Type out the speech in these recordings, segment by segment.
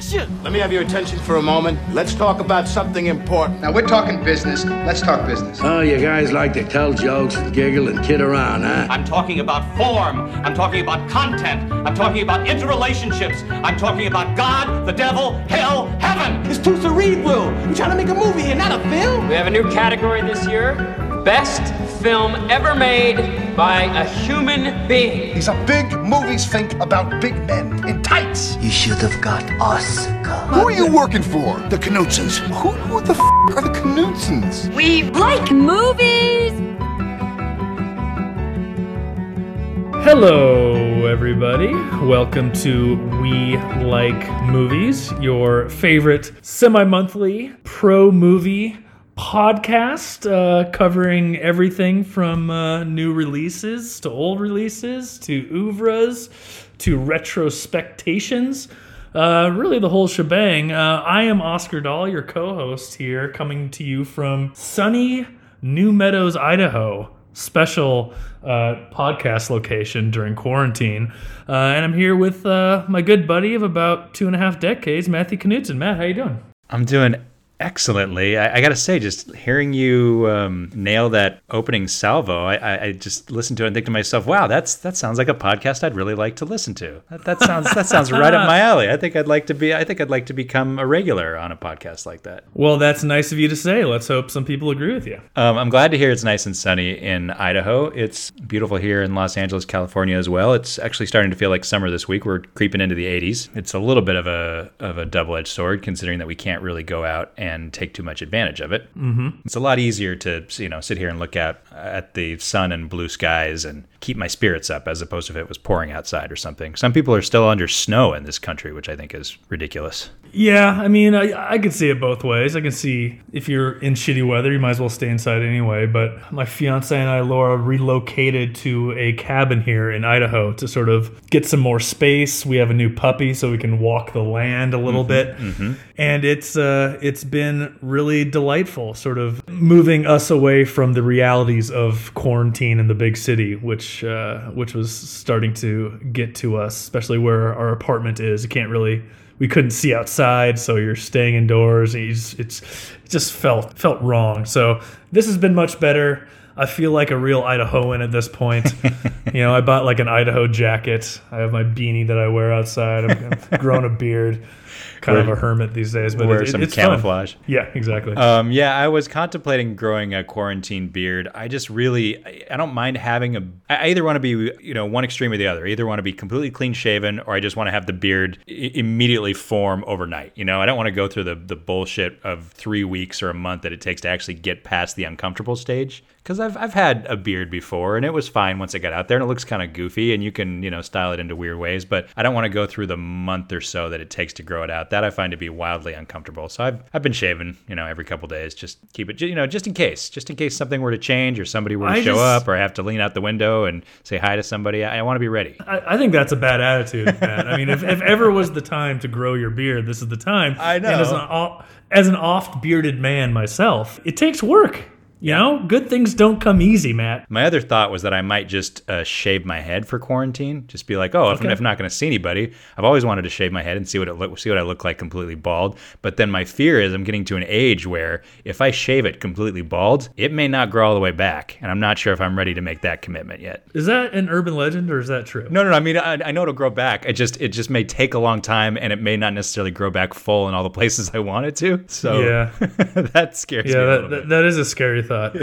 action! Let me have your attention for a moment. Let's talk about something important. Now we're talking business. Let's talk business. Oh, you guys like to tell jokes and giggle and kid around, huh? I'm talking about form. I'm talking about content. I'm talking about interrelationships. I'm talking about God, the devil, hell, heaven. It's too cerebral. We're trying to make a movie here, not a film. We have a new category this year Best Film Ever Made by a Human Being. These are big movies think about big men in tights. You should have got Oscar. Who are you working for? The Knutsons. Who, who the f are the Knutsons? We like movies! Hello, everybody. Welcome to We Like Movies, your favorite semi monthly pro movie podcast uh, covering everything from uh, new releases to old releases to oeuvres to retrospectations. Uh, really, the whole shebang. Uh, I am Oscar Dahl, your co host here, coming to you from sunny New Meadows, Idaho special uh, podcast location during quarantine. Uh, and I'm here with my good buddy of about two and a half decades, Matthew Knutson. Matt, how you doing? I'm doing excellently. I, I got to say, just hearing you um, nail that opening salvo, I, I, just listened to it and think to myself, "Wow, that's that sounds like a podcast I'd really like to listen to. That, that sounds that sounds right up my alley. I think I'd like to be. I think I'd like to become a regular on a podcast like that." Well, that's nice of you to say. Let's hope some people agree with you. Um, I'm glad to hear it's nice and sunny in Idaho. It's beautiful here in Los Angeles, California as well. It's actually starting to feel like summer this week. We're creeping into the 80s. It's a little bit of a of a double edged sword, considering that we can't really go out and and take too much advantage of it. Mm-hmm. It's a lot easier to you know sit here and look out at the sun and blue skies and keep my spirits up as opposed to if it was pouring outside or something. Some people are still under snow in this country, which I think is ridiculous. Yeah, I mean, I, I could see it both ways. I can see if you're in shitty weather, you might as well stay inside anyway. But my fiance and I, Laura, relocated to a cabin here in Idaho to sort of get some more space. We have a new puppy, so we can walk the land a little mm-hmm, bit, mm-hmm. and it's uh, it's been really delightful, sort of moving us away from the realities of quarantine in the big city, which uh, which was starting to get to us, especially where our apartment is. You can't really we couldn't see outside, so you're staying indoors. It's, it's it just felt felt wrong. So this has been much better. I feel like a real Idahoan at this point. you know, I bought like an Idaho jacket. I have my beanie that I wear outside. I've grown a beard kind wear, of a hermit these days, but wear it, some it's camouflage. Fun. Yeah, exactly. Um, yeah, I was contemplating growing a quarantine beard. I just really, I, I don't mind having a. I either want to be, you know, one extreme or the other. I either want to be completely clean shaven, or I just want to have the beard I- immediately form overnight. You know, I don't want to go through the the bullshit of three weeks or a month that it takes to actually get past the uncomfortable stage. Because I've I've had a beard before, and it was fine once it got out there, and it looks kind of goofy, and you can you know style it into weird ways. But I don't want to go through the month or so that it takes to grow it out. That I find to be wildly uncomfortable. So I've I've been shaving, you know, every couple days, just keep it, you know, just in case, just in case something were to change or somebody were to I show just- up or I have to lean out the window and say hi to somebody. I, I want to be ready. I, I think that's a bad attitude, Matt. I mean, if, if ever was the time to grow your beard, this is the time. I know. And as an, as an oft bearded man myself, it takes work. You know, good things don't come easy, Matt. My other thought was that I might just uh, shave my head for quarantine. Just be like, oh, if, Okay. if I'm not going to see anybody, I've always wanted to shave my head and see what it look, see what I look like completely bald. But then my fear is I'm getting to an age where if I shave it completely bald, it may not grow all the way back, and I'm not sure if I'm ready to make that commitment yet. Is that an urban legend or is that true? No, no, no. I mean, I, I know it'll grow back. It just it just may take a long time, and it may not necessarily grow back full in all the places I want it to. So Yeah. that scares me. Yeah, that, that, that is a scary thought.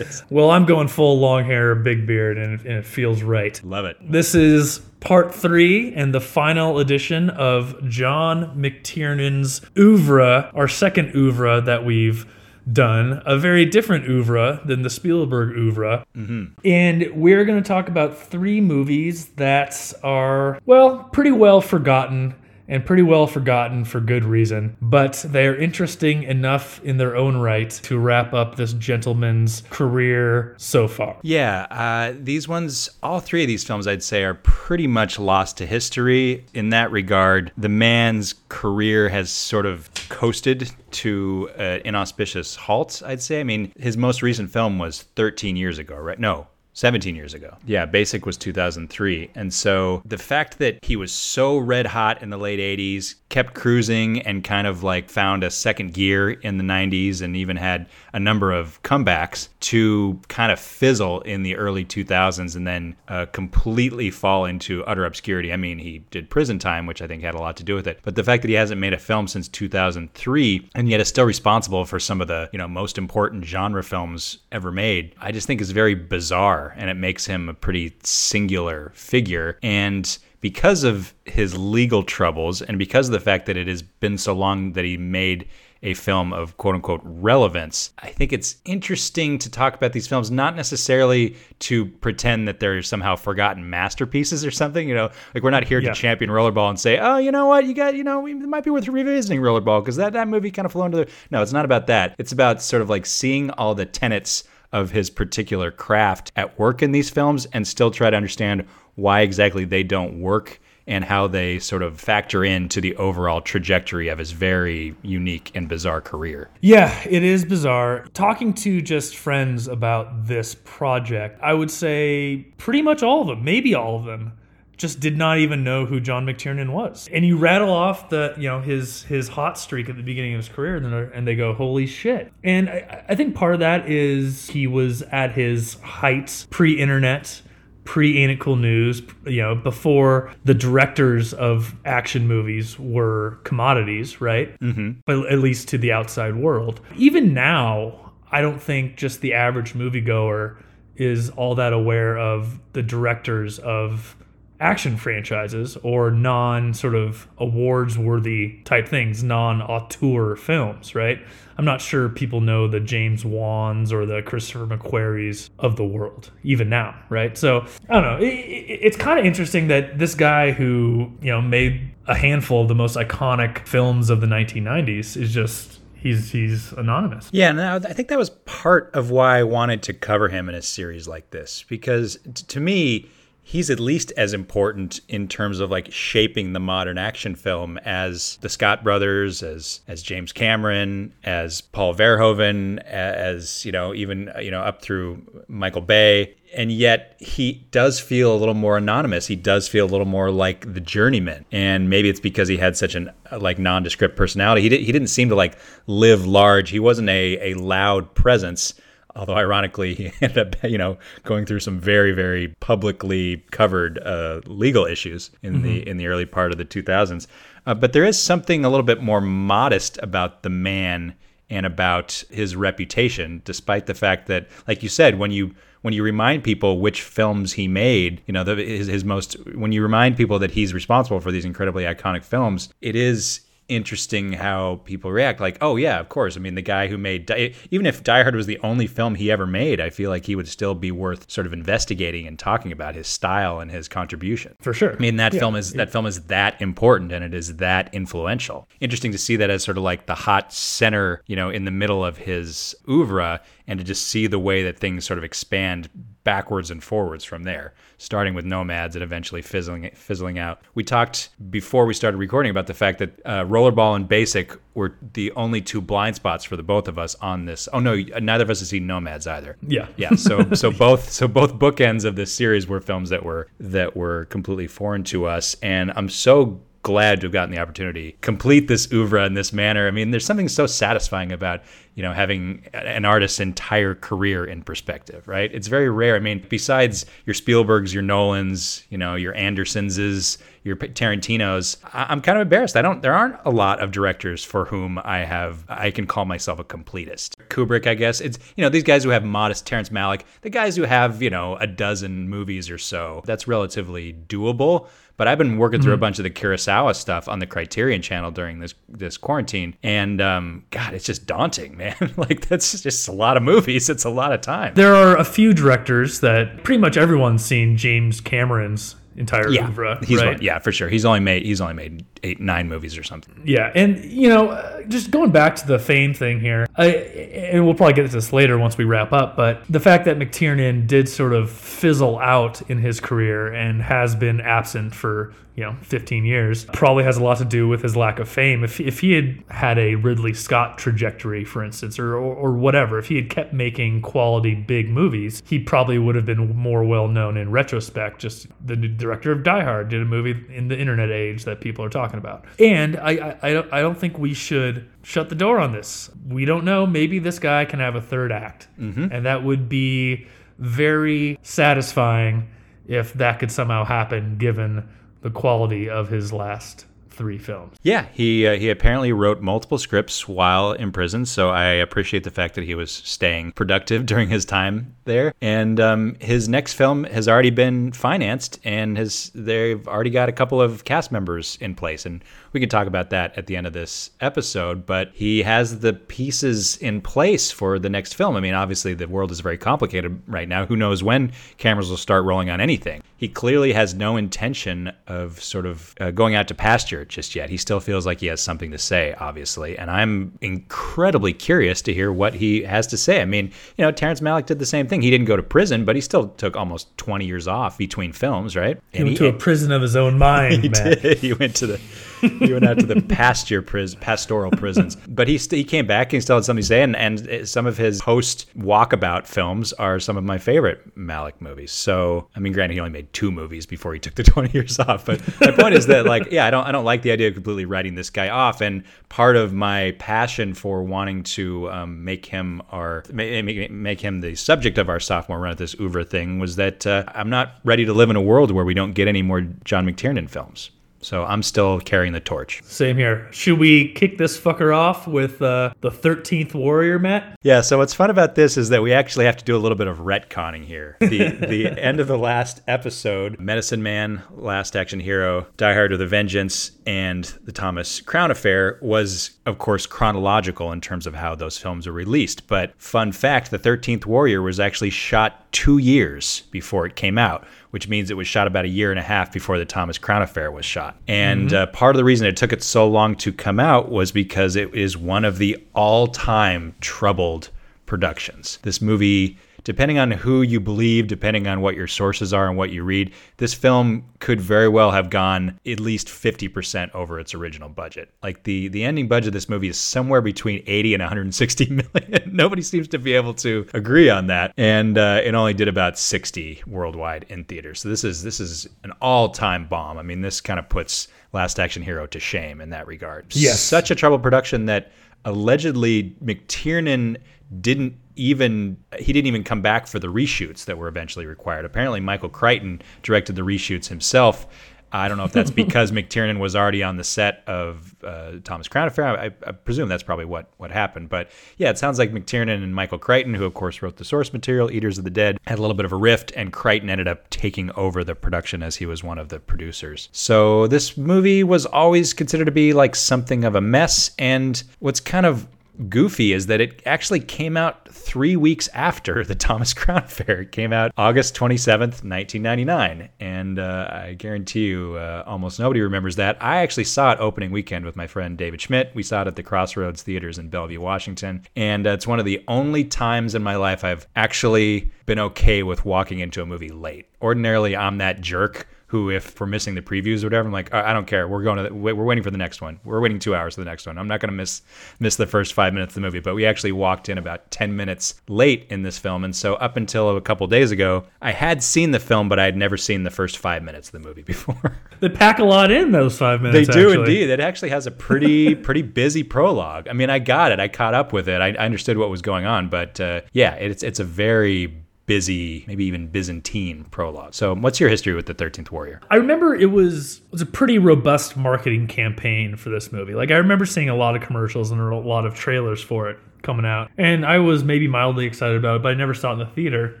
well, I'm going full long hair, big beard, and, it- and it feels right. Love it. This is part three and the final edition of John McTiernan's oeuvre, our second oeuvre that we've done, a very different oeuvre than the Spielberg oeuvre. Mm-hmm. And we're going to talk about three movies that are, well, pretty well forgotten and pretty well forgotten for good reason, but they're interesting enough in their own right to wrap up this gentleman's career so far. Yeah, uh, these ones, all three of these films, I'd say, are pretty much lost to history in that regard. The man's career has sort of coasted to an inauspicious halt, I'd say. I mean, his most recent film was 13 years ago, right? No, 17 years ago. Yeah, Basic was 2003. And so the fact that he was so red hot in the late 80s, kept cruising and kind of like found a second gear in the 90s and even had a number of comebacks to kind of fizzle in the early 2000s and then uh, completely fall into utter obscurity. I mean, he did prison time, which I think had a lot to do with it. But the fact that he hasn't made a film since 2003 and yet is still responsible for some of the, you know, most important genre films ever made, I just think is very bizarre and it makes him a pretty singular figure. And because of his legal troubles and because of the fact that it has been so long that he made a film of quote unquote relevance. I think it's interesting to talk about these films, not necessarily to pretend that they're somehow forgotten masterpieces or something. You know, like we're not here yeah. to champion Rollerball and say, oh, you know what, you got, you know, it might be worth revisiting Rollerball because that, that movie kind of flew into the. No, it's not about that. It's about sort of like seeing all the tenets of his particular craft at work in these films and still try to understand why exactly they don't work and how they sort of factor into the overall trajectory of his very unique and bizarre career. Yeah, it is bizarre. Talking to just friends about this project, I would say pretty much all of them, maybe all of them, just did not even know who John McTiernan was. And you rattle off the, you know, his his hot streak at the beginning of his career, and, and they go, "Holy shit!" And I, I think part of that is he was at his height pre-internet pre Ain't It Cool News, you know, before the directors of action movies were commodities, right? Mm-hmm. At, at least to the outside world. Even now, I don't think just the average moviegoer is all that aware of the directors of action franchises or non sort of awards worthy type things, non auteur films, right? I'm not sure people know the James Wans or the Christopher McQuarries of the world, even now, right? So I don't know. It, it, it's kind of interesting that this guy who, you know, made a handful of the most iconic films of the 1990s is just he's he's anonymous. Yeah, no, I think that was part of why I wanted to cover him in a series like this because t- to me he's at least as important in terms of like shaping the modern action film as the Scott brothers, as as James Cameron, as Paul Verhoeven, as you know, even you know up through Michael Bay. And yet he does feel a little more anonymous. He does feel a little more like the journeyman. And maybe it's because he had such an like nondescript personality. He, did, he didn't seem to like live large. He wasn't a, a loud presence although ironically he ended up you know going through some very very publicly covered uh, legal issues in mm-hmm. the in the early part of the 2000s uh, but there is something a little bit more modest about the man and about his reputation despite the fact that like you said when you when you remind people which films he made, you know, the, his, his most, when you remind people that he's responsible for these incredibly iconic films, it is interesting how people react. Like, oh yeah, of course. I mean, the guy who made even if Die Hard was the only film he ever made, I feel like he would still be worth sort of investigating and talking about his style and his contribution. For sure. I mean, that yeah. film is that film is that important and it is that influential. Interesting to see that as sort of like the hot center, you know, in the middle of his oeuvre and to just see the way that things sort of expand backwards and forwards from there, starting with Nomads and eventually fizzling fizzling out. We talked before we started recording about the fact that uh, Rollerball and Basic were the only two blind spots for the both of us on this. Oh no, neither of us has seen Nomads either. Yeah, yeah. So so both so both bookends of this series were films that were that were completely foreign to us, and I'm so glad to have gotten the opportunity complete this oeuvre in this manner. I mean, there's something so satisfying about you know having an artist's entire career in perspective, right? It's very rare. I mean, besides your Spielbergs, your Nolans, you know, your Andersonses, your Tarantinos, I'm kind of embarrassed. I don't. There aren't a lot of directors for whom I have I can call myself a completist. Kubrick, I guess it's you know these guys who have modest. Terrence Malick, the guys who have you know a dozen movies or so. That's relatively doable. But I've been working through mm-hmm. a bunch of the Kurosawa stuff on the Criterion channel during this this quarantine, and um, God, it's just daunting, man. like that's just a lot of movies. It's a lot of time. There are a few directors that pretty much everyone's seen James Cameron's entire yeah, oeuvre. He's right? yeah, for sure. He's only made he's only made eight nine movies or something. Yeah, and you know, uh, just going back to the fame thing here, I, and we'll probably get to this later once we wrap up. But the fact that McTiernan did sort of fizzle out in his career and has been absent for you know 15 years probably has a lot to do with his lack of fame. If, if he had had a ridley scott trajectory for instance or, or, or whatever if he had kept making quality big movies he probably would have been more well known in retrospect. Just the new director of die hard did a movie in the internet age that people are talking about. And i i, I don't, I don't think we should shut the door on this. We don't know. Maybe this guy can have a third act. Mm-hmm. And that would be very satisfying if that could somehow happen given the quality of his last three films. Yeah, he uh, he apparently wrote multiple scripts while in prison, so I appreciate the fact that he was staying productive during his time there. And um, his next film has already been financed, and has they've already got a couple of cast members in place, and we can talk about that at the end of this episode. But he has the pieces in place for the next film. I mean, obviously the world is very complicated right now. Who knows when cameras will start rolling on anything? He clearly has no intention of sort of uh, going out to pasture just yet. He still feels like he has something to say, obviously. And I'm incredibly curious to hear what he has to say. I mean, you know, Terrence Malick did the same thing. He didn't go to prison, but he still took almost 20 years off between films, right? He went to a prison of his own mind, he Matt. did. He went to the he went out to the pasture pris- pastoral prisons. But he st- he came back and he still had something to say. And, and some of his post walkabout films are some of my favorite Malick movies. So I mean, granted, he only made two movies before he took the 20 years off. But my point is that like, yeah, I don't I don't like the idea of completely writing this guy off. And part of my passion for wanting to um, make him our make, make, him the subject of our sophomore run at this Oeuvre thing was that uh, I'm not ready to live in a world where we don't get any more John McTiernan films. So I'm still carrying the torch. Same here. Should we kick this fucker off with uh, the 13th Warrior, Matt? Yeah, so what's fun about this is that we actually have to do a little bit of retconning here. The the end of the last episode, Medicine Man, Last Action Hero, Die Hard with a Vengeance, and the Thomas Crown Affair was, of course, chronological in terms of how those films were released. But fun fact, the 13th Warrior was actually shot two years before it came out which means it was shot about a year and a half before the Thomas Crown Affair was shot. And uh, part of the reason it took it so long to come out was because it is one of the all time troubled productions. This movie, depending on who you believe, depending on what your sources are and what you read, this film could very well have gone at least 50% over its original budget. Like the the ending budget of this movie is somewhere between 80 and 160 million. Nobody seems to be able to agree on that. And uh, it only did about 60 worldwide in theaters. So this is this is an all-time bomb. I mean, this kind of puts Last Action Hero to shame in that regard. Yes. Such a troubled production that allegedly McTiernan didn't even he didn't even come back for the reshoots that were eventually required. Apparently, Michael Crichton directed the reshoots himself. I don't know if that's because McTiernan was already on the set of uh, Thomas Crown Affair. I, I presume that's probably what, what happened. But yeah, it sounds like McTiernan and Michael Crichton, who of course wrote the source material, Eaters of the Dead, had a little bit of a rift, and Crichton ended up taking over the production as he was one of the producers. So this movie was always considered to be like something of a mess. And what's kind of goofy is that it actually came out three weeks after the Thomas Crown Affair. It came out August 27th, 1999. And uh, I guarantee you, uh, almost nobody remembers that. I actually saw it opening weekend with my friend David Schmidt. We saw it at the Crossroads Theaters in Bellevue, Washington. And uh, it's one of the only times in my life I've actually been okay with walking into a movie late. Ordinarily, I'm that jerk who, if we're missing the previews or whatever, I'm like, I I don't care. We're going to, the, we're waiting for the next one. We're waiting two hours for the next one. I'm not going to miss miss the first five minutes of the movie. But we actually walked in about ten minutes late in this film, and so up until a couple days ago, I had seen the film, but I had never seen the first five minutes of the movie before. They pack a lot in those five minutes. They do actually. indeed. It actually has a pretty pretty busy prologue. I mean, I got it. I caught up with it. I, I understood what was going on, but uh, yeah, it's it's a very busy, maybe even Byzantine prologue. So, what's your history with the Thirteenth Warrior? I remember it was it was a pretty robust marketing campaign for this movie. Like I remember seeing a lot of commercials and a lot of trailers for it coming out, and I was maybe mildly excited about it, but I never saw it in the theater.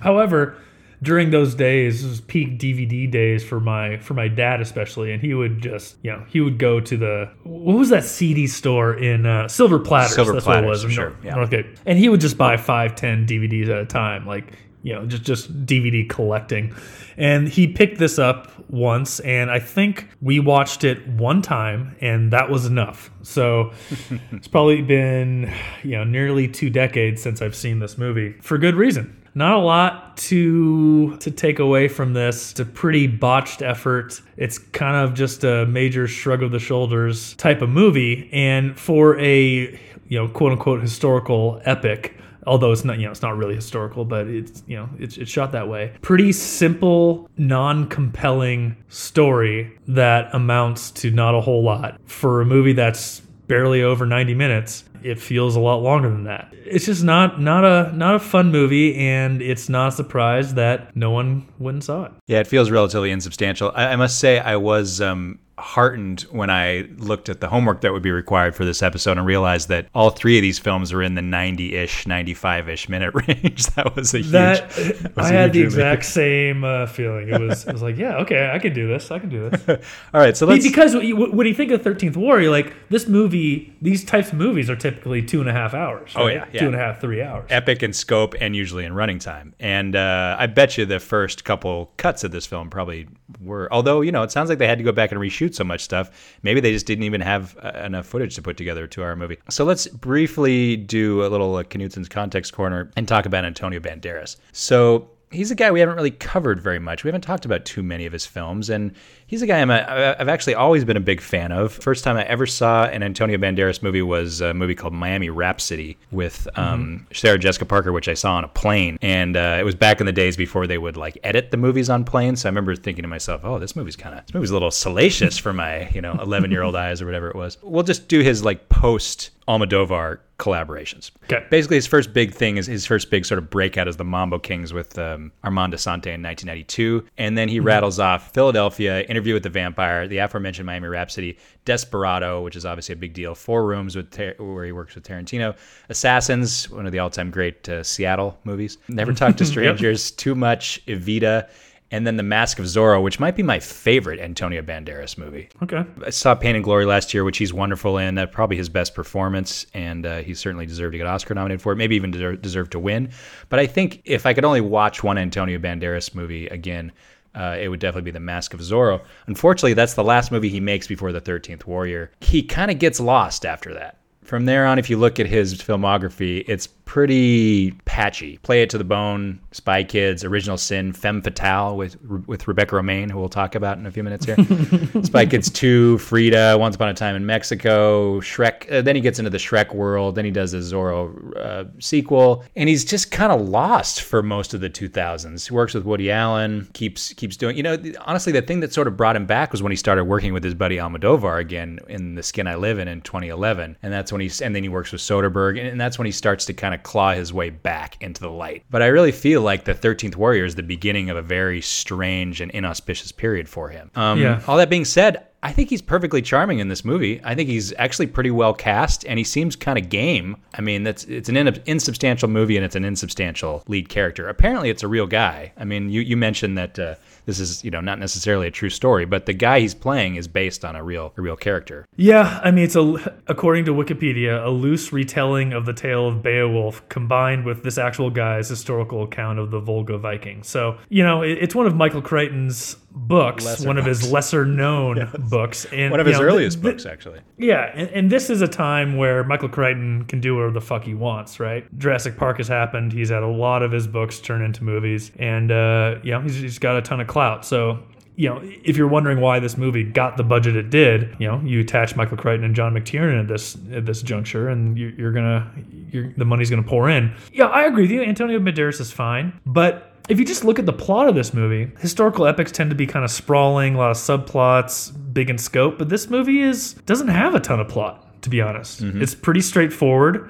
However, during those days, it was peak DVD days for my for my dad especially, and he would just you know he would go to the what was that CD store in uh, Silver Platters? Silver that's what it Platters, was, sure, North- yeah. Northgate, and he would just buy five, ten DVDs at a time, like you know just just DVD collecting. And he picked this up once, and I think we watched it one time, and that was enough. So it's probably been you know nearly two decades since I've seen this movie for good reason. not a lot to to take away from this. It's a pretty botched effort. It's kind of just a major shrug of the shoulders type of movie. And for a you know quote unquote historical epic, although it's not you know it's not really historical but it's you know it's, it's shot that way. Pretty simple non-compelling story that amounts to not a whole lot. For a movie that's barely over 90 minutes it feels a lot longer than that. It's just not not a not a fun movie and it's not a surprise that no one went and saw it. Yeah, it feels relatively insubstantial. I, I must say, I was um, heartened when I looked at the homework that would be required for this episode and realized that all three of these films are in the 90 ish, 95 ish minute range. that was a huge. that was i a had the exact same uh, feeling it was it was like yeah okay i can do this i can do this All right, so let's. because when you- think of 13th warrior like this movie these types of movies are typically two and a half hours Oh, yeah, yeah. two and a half three hours epic in scope and usually in running time. And uh, I bet you the first couple cuts of this film probably were, although, you know, it sounds like they had to go back and reshoot so much stuff. Maybe they just didn't even have uh, enough footage to put together a two hour movie. So let's briefly do a little uh, Knutson's context corner and talk about Antonio Banderas. So he's a guy we haven't really covered very much. We haven't talked about too many of his films, and he's a guy I'm a, I've actually always been a big fan of. First time I ever saw an Antonio Banderas movie was a movie called Miami Rhapsody with um, Sarah Jessica Parker, which I saw on a plane, and uh, it was back in the days before they would like edit the movies on planes. So I remember thinking to myself, "Oh, this movie's kind of this movie's a little salacious for my you know 11 year old eyes or whatever it was." We'll just do his like post Almodovar collaborations. Okay. Basically, his first big thing is his first big sort of breakout is the Mambo Kings with um, Armand Assante in 1992, and then he rattles off Philadelphia, Interview with the Vampire, the aforementioned Miami Rhapsody, Desperado, which is obviously a big deal, Four Rooms with Tar- where he works with Tarantino, Assassins, one of the all-time great uh, Seattle movies, Never Talk to Strangers, Too Much, Evita. And then The Mask of Zorro, which might be my favorite Antonio Banderas movie. okay I saw Pain and Glory last year, which he's wonderful in. That probably his best performance, and uh, he certainly deserved to get Oscar nominated for it. Maybe even deserve, deserved to win. But I think if I could only watch one Antonio Banderas movie again, uh, it would definitely be The Mask of Zorro. Unfortunately, that's the last movie he makes before The Thirteenth Warrior. He kind of gets lost after that. From there on, if you look at his filmography, it's pretty patchy. Play It to the Bone, Spy Kids, Original Sin, Femme Fatale with with Rebecca Romijn, who we'll talk about in a few minutes here. Spy Kids 2, Frida, Once Upon a Time in Mexico, Shrek. Uh, then he gets into the Shrek world. Then he does the Zorro uh, sequel, and he's just kind of lost for most of the 2000s. He works with Woody Allen, keeps keeps doing. You know, honestly, the thing that sort of brought him back was when he started working with his buddy Almodovar again in The Skin I Live In in 2011, and that's when he's and then he works with Soderbergh, and, and that's when he starts to kind of claw his way back into the light. But I really feel like the 13th Warrior is the beginning of a very strange and inauspicious period for him. Um, Yeah. All that being said, I think he's perfectly charming in this movie. I think he's actually pretty well cast, and he seems kind of game. I mean, that's it's an in, insubstantial movie, and it's an insubstantial lead character. Apparently, it's a real guy. I mean, you you mentioned that uh, this is you know not necessarily a true story, but the guy he's playing is based on a real a real character. Yeah, I mean, it's a according to Wikipedia, a loose retelling of the tale of Beowulf combined with this actual guy's historical account of the Volga Vikings. So, you know, it, it's one of Michael Crichton's books, Lesser one of his lesser known books, and One of his know, earliest th- th- books, actually. Yeah, and, and this is a time where Michael Crichton can do whatever the fuck he wants, right? Jurassic Park has happened. He's had a lot of his books turn into movies, and uh, you know he's, he's got a ton of clout. So you know, if you're wondering why this movie got the budget it did, you know, you attach Michael Crichton and John McTiernan at this at this juncture, and you're, you're gonna, you're, the money's gonna pour in. Yeah, I agree with you. Antonio Banderas is fine, but if you just look at the plot of this movie, historical epics tend to be kind of sprawling, a lot of subplots, big in scope. But this movie is doesn't have a ton of plot, to be honest. Mm-hmm. It's pretty straightforward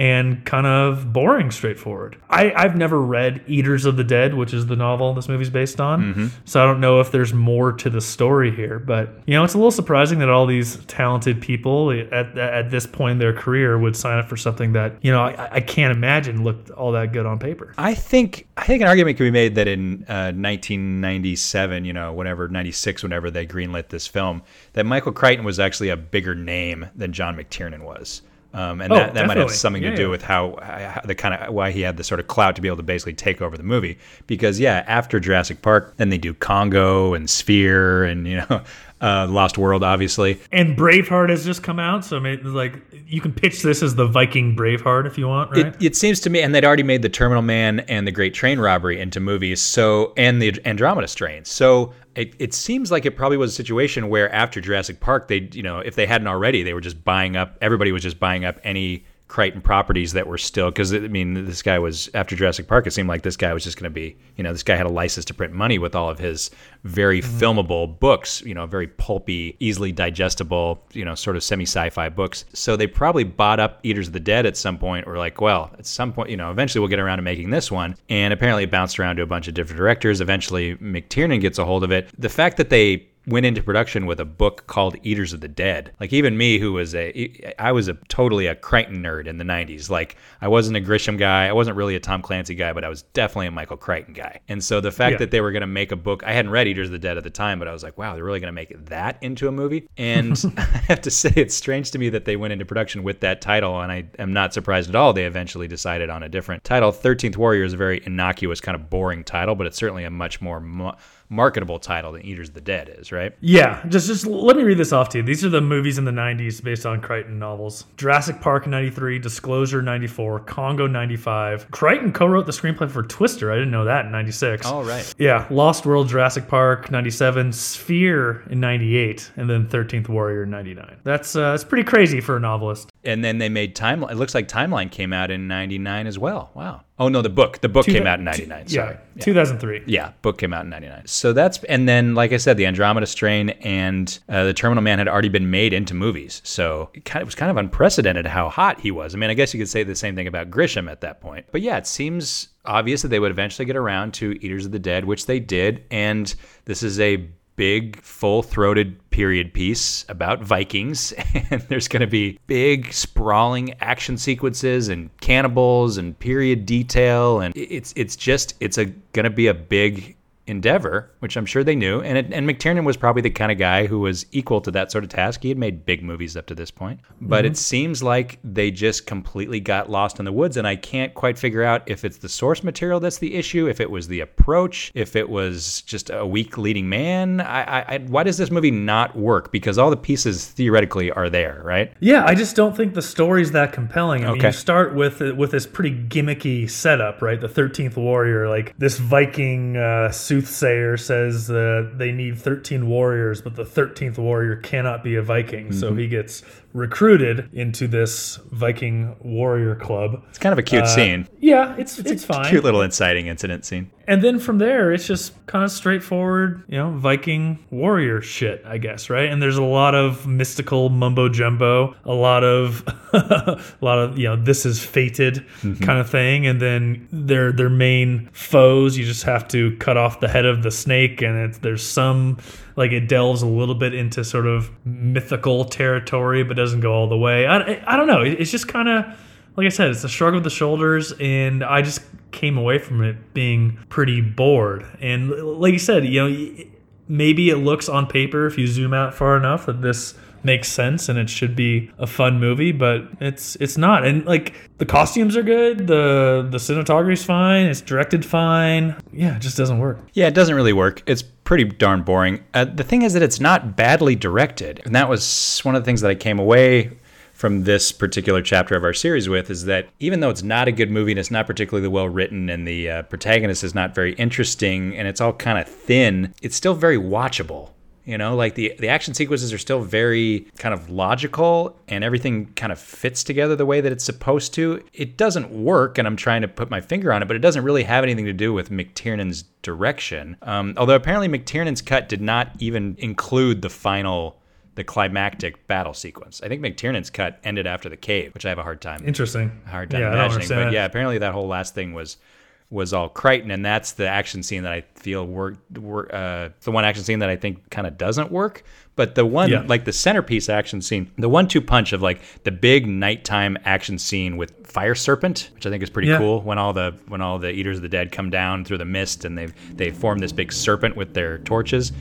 and kind of boring straightforward. I, I've never read Eaters of the Dead, which is the novel this movie's based on. So I don't know if there's more to the story here. But, you know, it's a little surprising that all these talented people at, at this point in their career would sign up for something that, you know, I, I can't imagine looked all that good on paper. I think I think an argument can be made that in uh, 1997, you know, whatever 96, whenever they greenlit this film, that Michael Crichton was actually a bigger name than John McTiernan was. Um, and Oh, that, that might have something Yeah, to do yeah. with how, how the kind of why he had the sort of clout to be able to basically take over the movie. Because yeah, after Jurassic Park, then they do Congo and Sphere, and you know, uh, Lost World, obviously. And Braveheart has just come out, so like you can pitch this as the Viking Braveheart if you want, right? It, it seems to me, and they'd already made the Terminal Man and the Great Train Robbery into movies, so and the Andromeda Strain. So it, it seems like it probably was a situation where after Jurassic Park, they you know if they hadn't already, they were just buying up. Everybody was just buying up any Crichton properties that were still because I mean this guy was after Jurassic Park it seemed like this guy was just going to be you know this guy had a license to print money with all of his very mm-hmm. filmable books you know very pulpy easily digestible you know sort of semi sci-fi books. So they probably bought up Eaters of the Dead at some point or like well at some point you know eventually we'll get around to making this one. And apparently it bounced around to a bunch of different directors. Eventually McTiernan gets a hold of it. The fact that they went into production with a book called Eaters of the Dead. Like even me, who was a, I was a totally a Crichton nerd in the '90s. Like I wasn't a Grisham guy, I wasn't really a Tom Clancy guy, but I was definitely a Michael Crichton guy. And so the fact yeah. that they were going to make a book, I hadn't read Eaters of the Dead at the time, but I was like, wow, they're really going to make that into a movie. And I have to say, it's strange to me that they went into production with that title, and I am not surprised at all. They eventually decided on a different title. Thirteenth Warrior is a very innocuous, kind of boring title, but it's certainly a much more mo- marketable title than Eaters of the Dead is, right? Yeah, just just let me read this off to you. These are the movies in the 90s based on Crichton novels. Jurassic Park 93, Disclosure 94, Congo 95. Crichton co-wrote the screenplay for Twister. I didn't know that in 96. All right. Yeah, Lost World, Jurassic Park 97, Sphere in 98, and then 13th Warrior 99. That's uh, that's pretty crazy for a novelist. And then they made Timeline. It looks like Timeline came out in 99 as well. Wow. Oh no, the book. The book Two, came out in '99. Yeah, yeah, 2003. Yeah, book came out in '99. So that's and then, like I said, the Andromeda Strain and uh, the Terminal Man had already been made into movies. So it, kind of, it was kind of unprecedented how hot he was. I mean, I guess you could say the same thing about Grisham at that point. But yeah, it seems obvious that they would eventually get around to Eaters of the Dead, which they did. And this is a big, full throated period piece about Vikings. And there's going to be big, sprawling action sequences and cannibals and period detail. And it's, it's just, it's going to be a big endeavor, which I'm sure they knew. And it, and McTiernan was probably the kind of guy who was equal to that sort of task. He had made big movies up to this point, but mm-hmm. it seems like they just completely got lost in the woods. And I can't quite figure out if it's the source material that's the issue, if it was the approach, if it was just a weak leading man. I, I, I why does this movie not work? Because all the pieces theoretically are there, right? Yeah, I just don't think the story's that compelling. I okay. mean, you start with with this pretty gimmicky setup, right? The Thirteenth Warrior, like this Viking uh, suit soothsayer says uh, they need 13 warriors, but the 13th warrior cannot be a Viking. Mm-hmm. So he gets recruited into this Viking warrior club. It's kind of a cute uh, scene. Yeah, it's it's, it's fine. Cute little inciting incident scene. And then from there, it's just kind of straightforward, you know, Viking warrior shit, I guess, right? And there's a lot of mystical mumbo jumbo, a lot of, a lot of, you know, this is fated mm-hmm. kind of thing. And then their their main foes, you just have to cut off the head of the snake, and there's some like it delves a little bit into sort of mythical territory, but doesn't go all the way. I, I don't know. It's just kind of like I said, it's a shrug of the shoulders, and I just came away from it being pretty bored. And like you said, you know, maybe it looks on paper if you zoom out far enough that this makes sense and it should be a fun movie, but it's it's not. And like the costumes are good, the the cinematography's fine, it's directed fine. Yeah, it just doesn't work. Yeah, it doesn't really work. It's pretty darn boring. Uh, the thing is that it's not badly directed, and that was one of the things that I came away from this particular chapter of our series with is that even though it's not a good movie and it's not particularly well written and the uh, protagonist is not very interesting and it's all kind of thin, it's still very watchable. You know, like the the action sequences are still very kind of logical and everything kind of fits together the way that it's supposed to. It doesn't work, and I'm trying to put my finger on it, but it doesn't really have anything to do with McTiernan's direction. Um, although apparently McTiernan's cut did not even include the final the climactic battle sequence. I think McTiernan's cut ended after the cave, which I have a hard time. Interesting. Hard time yeah, imagining. But yeah, apparently that whole last thing was was all Crichton, and that's the action scene that I feel worked. Work, uh, the one action scene that I think kind of doesn't work. But the one, yeah. like the centerpiece action scene, the one-two punch of like the big nighttime action scene with Fire Serpent, which I think is pretty yeah. cool. When all the when all the Eaters of the Dead come down through the mist and they they form this big serpent with their torches.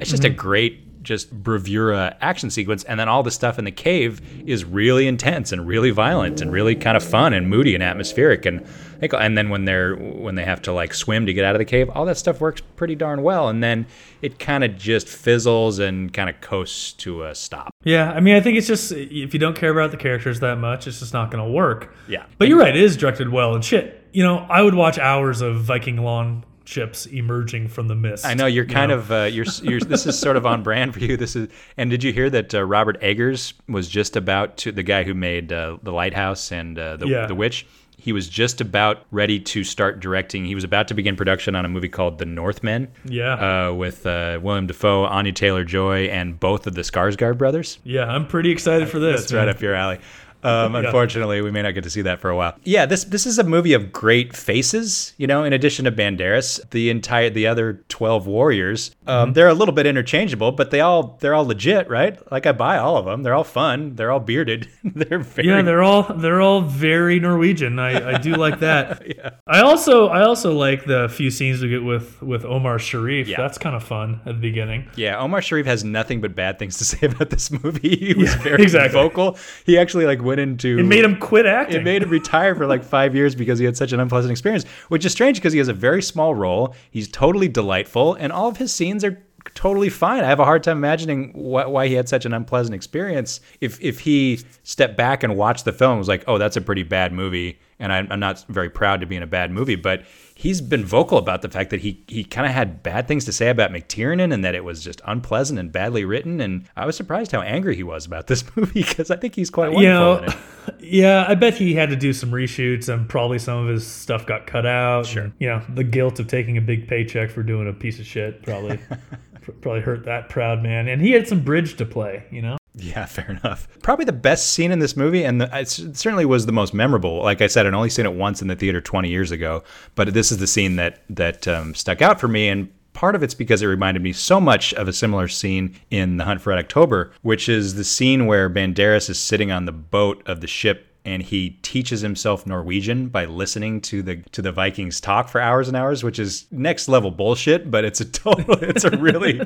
It's just mm-hmm. a great just bravura action sequence, and then all the stuff in the cave is really intense and really violent and really kind of fun and moody and atmospheric. And and then when they're when they have to like swim to get out of the cave, all that stuff works pretty darn well. And then it kind of just fizzles and kind of coasts to a stop. Yeah, I mean, I think it's just if you don't care about the characters that much, it's just not going to work. Yeah. But you're right; it is directed well and shit. You know, I would watch hours of Viking lawn ships emerging from the mist. I know you're you kind know? of uh, you're you're this is sort of on brand for you. This is and did you hear that uh, Robert Eggers was just about to the guy who made uh, the Lighthouse and uh, the Yeah. the Witch. He was just about ready to start directing. He was about to begin production on a movie called The Northmen. Yeah. uh, with uh, William Dafoe, Anya Taylor Joy, and both of the Skarsgård brothers. Yeah, I'm pretty excited for this. That's right up your alley. Um, Yeah. Unfortunately, we may not get to see that for a while. Yeah, this this is a movie of great faces. You know, in addition to Banderas, the entire the other twelve warriors, Mm-hmm. um, they're a little bit interchangeable, but they all they're all legit, right? Like I buy all of them. They're all fun. They're all bearded. they're very Yeah, they're all they're all very Norwegian. I, I do like that. I also I also like the few scenes we get with with Omar Sharif. Yeah. That's kind of fun at the beginning. Yeah, Omar Sharif has nothing but bad things to say about this movie. He was Yeah, very exactly. vocal. He actually like went into It made him quit acting. It made him retire for like five years because he had such an unpleasant experience, which is strange because he has a very small role. He's totally delightful, and all of his scenes are totally fine. I have a hard time imagining wh- why he had such an unpleasant experience. If if he stepped back and watched the film, was like, "Oh, that's a pretty bad movie," and I'm, I'm not very proud to be in a bad movie, but he's been vocal about the fact that he he kind of had bad things to say about McTiernan and that it was just unpleasant and badly written. And I was surprised how angry he was about this movie because I think he's quite wonderful you know, in it. yeah, I bet he had to do some reshoots and probably some of his stuff got cut out. Sure. you know, the guilt of taking a big paycheck for doing a piece of shit probably probably hurt that proud man. And he had some bridge to play, you know? Yeah, fair enough. Probably the best scene in this movie, and the, it certainly was the most memorable. Like I said, I'd only seen it once in the theater 20 years ago, but this is the scene that that um, stuck out for me, and part of it's because it reminded me so much of a similar scene in The Hunt for Red October, which is the scene where Banderas is sitting on the boat of the ship and he teaches himself Norwegian by listening to the to the Vikings talk for hours and hours, which is next level bullshit. But it's a total, it's a really,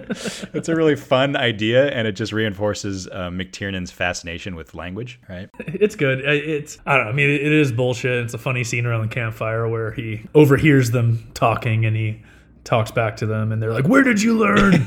it's a really fun idea, and it just reinforces uh, McTiernan's fascination with language. Right? It's good. It's I don't know. I mean, it is bullshit. It's a funny scene around the campfire where he overhears them talking and he talks back to them and they're like, "Where did you learn?"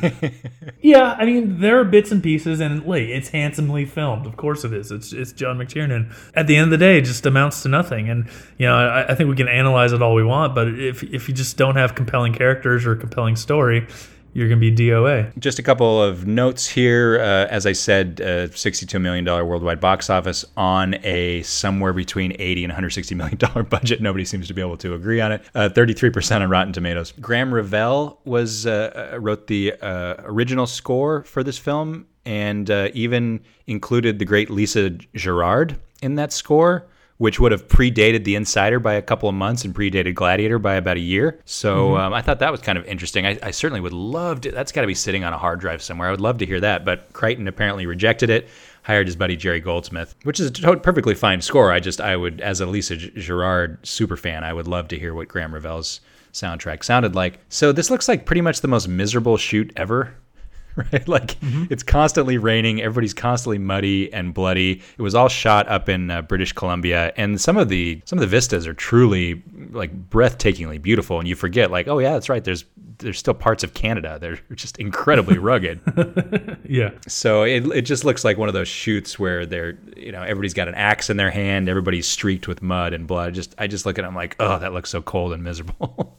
yeah, I mean, there are bits and pieces, and like, it's handsomely filmed. Of course, it is. It's it's John McTiernan. At the end of the day, it just amounts to nothing. And you know, I, I think we can analyze it all we want, but if if you just don't have compelling characters or a compelling story, you're gonna be DOA. Just a couple of notes here. Uh, as I said, uh, $62 million worldwide box office on a somewhere between 80 and 160 million dollar budget. Nobody seems to be able to agree on it. Uh, 33% on Rotten Tomatoes. Graeme Revell was uh, uh, wrote the uh, original score for this film and even included the great Lisa Gerrard in that score which would have predated The Insider by a couple of months and predated Gladiator by about a year. So Mhm. um, I thought that was kind of interesting. I, I certainly would love to. That's got to be sitting on a hard drive somewhere. I would love to hear that. But Crichton apparently rejected it. Hired his buddy Jerry Goldsmith, which is a perfectly fine score. I just I would, as a Lisa Gerrard super fan, I would love to hear what Graeme Revell's soundtrack sounded like. So this looks like pretty much the most miserable shoot ever right? Like it's constantly raining, everybody's constantly muddy and bloody. It was all shot up in uh, British Columbia, and some of the some of the vistas are truly like breathtakingly beautiful. And you forget, like, oh yeah, that's right. There's there's still parts of Canada. They're just incredibly rugged. Yeah. So it, it just looks like one of those shoots where they're you know everybody's got an axe in their hand, everybody's streaked with mud and blood. Just I just look at them like, oh, that looks so cold and miserable.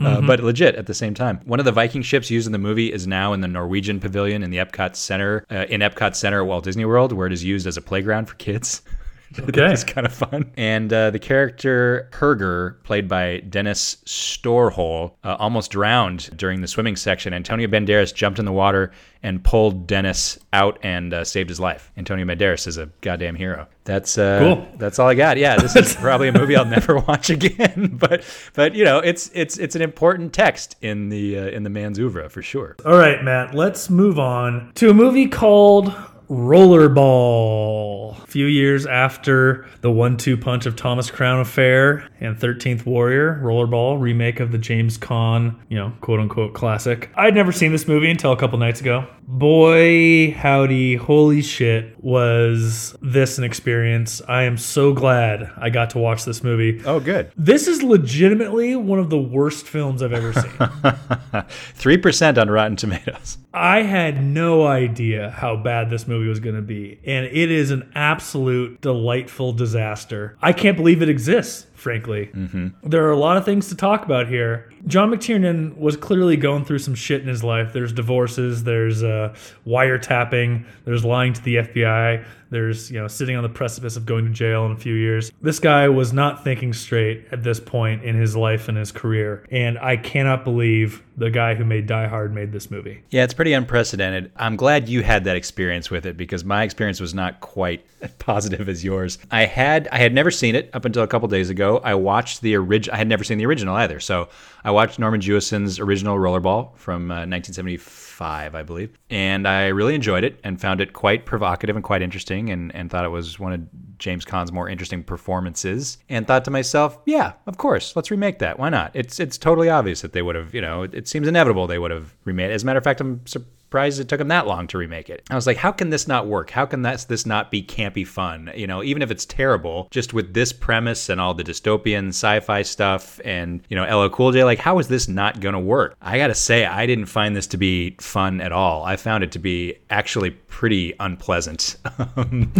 Uh, Mhm. but legit at the same time. One of the Viking ships used in the movie is now in the Norwegian Pavilion in the Epcot Center uh, in Epcot Center at Walt Disney World, where it is used as a playground for kids. Okay. it's kind of fun. And uh, the character Herger, played by Dennis Storhøi, uh, almost drowned during the swimming section. Antonio Banderas jumped in the water and pulled Dennis out and uh, saved his life. Antonio Banderas is a goddamn hero. That's uh, Cool. That's all I got. Yeah, this is probably a movie I'll never watch again. But but you know, it's it's it's an important text in the uh, in the man's oeuvre for sure. All right, Matt, let's move on to a movie called Rollerball. A few years after the one two punch of Thomas Crown Affair and 13th Warrior, Rollerball, remake of the James Caan, you know, quote unquote classic. I'd never seen this movie until a couple nights ago. Boy, howdy, holy shit, was this an experience. I am so glad I got to watch this movie. Oh, good. This is legitimately one of the worst films I've ever seen. 3% on Rotten Tomatoes. I had no idea how bad this movie was going to be, and it is an absolute delightful disaster. I can't believe it exists, frankly. Mm-hmm. There are a lot of things to talk about here. John McTiernan was clearly going through some shit in his life. There's divorces, there's uh, wiretapping, there's lying to the FBI, there's you know sitting on the precipice of going to jail in a few years. This guy was not thinking straight at this point in his life and his career, and I cannot believe the guy who made Die Hard made this movie. Yeah, it's pretty unprecedented. I'm glad you had that experience with it because my experience was not quite as positive as yours. I had I had never seen it up until a couple days ago. I watched the original. I had never seen the original either, so I watched Norman Jewison's original Rollerball from uh, 1975, I believe, and I really enjoyed it and found it quite provocative and quite interesting, and and thought it was one of James Caan's more interesting performances, and thought to myself, yeah, of course, let's remake that. Why not? It's it's totally obvious that they would have, you know, it, it seems inevitable they would have remade. it. As a matter of fact, I'm surprised it took them that long to remake it. I was like, how can this not work? How can that this not be campy fun? You know, even if it's terrible, just with this premise and all the dystopian sci-fi stuff and you know LL Cool J, like how is this not gonna work? I gotta say, I didn't find this to be fun at all. I found it to be actually pretty unpleasant. Um,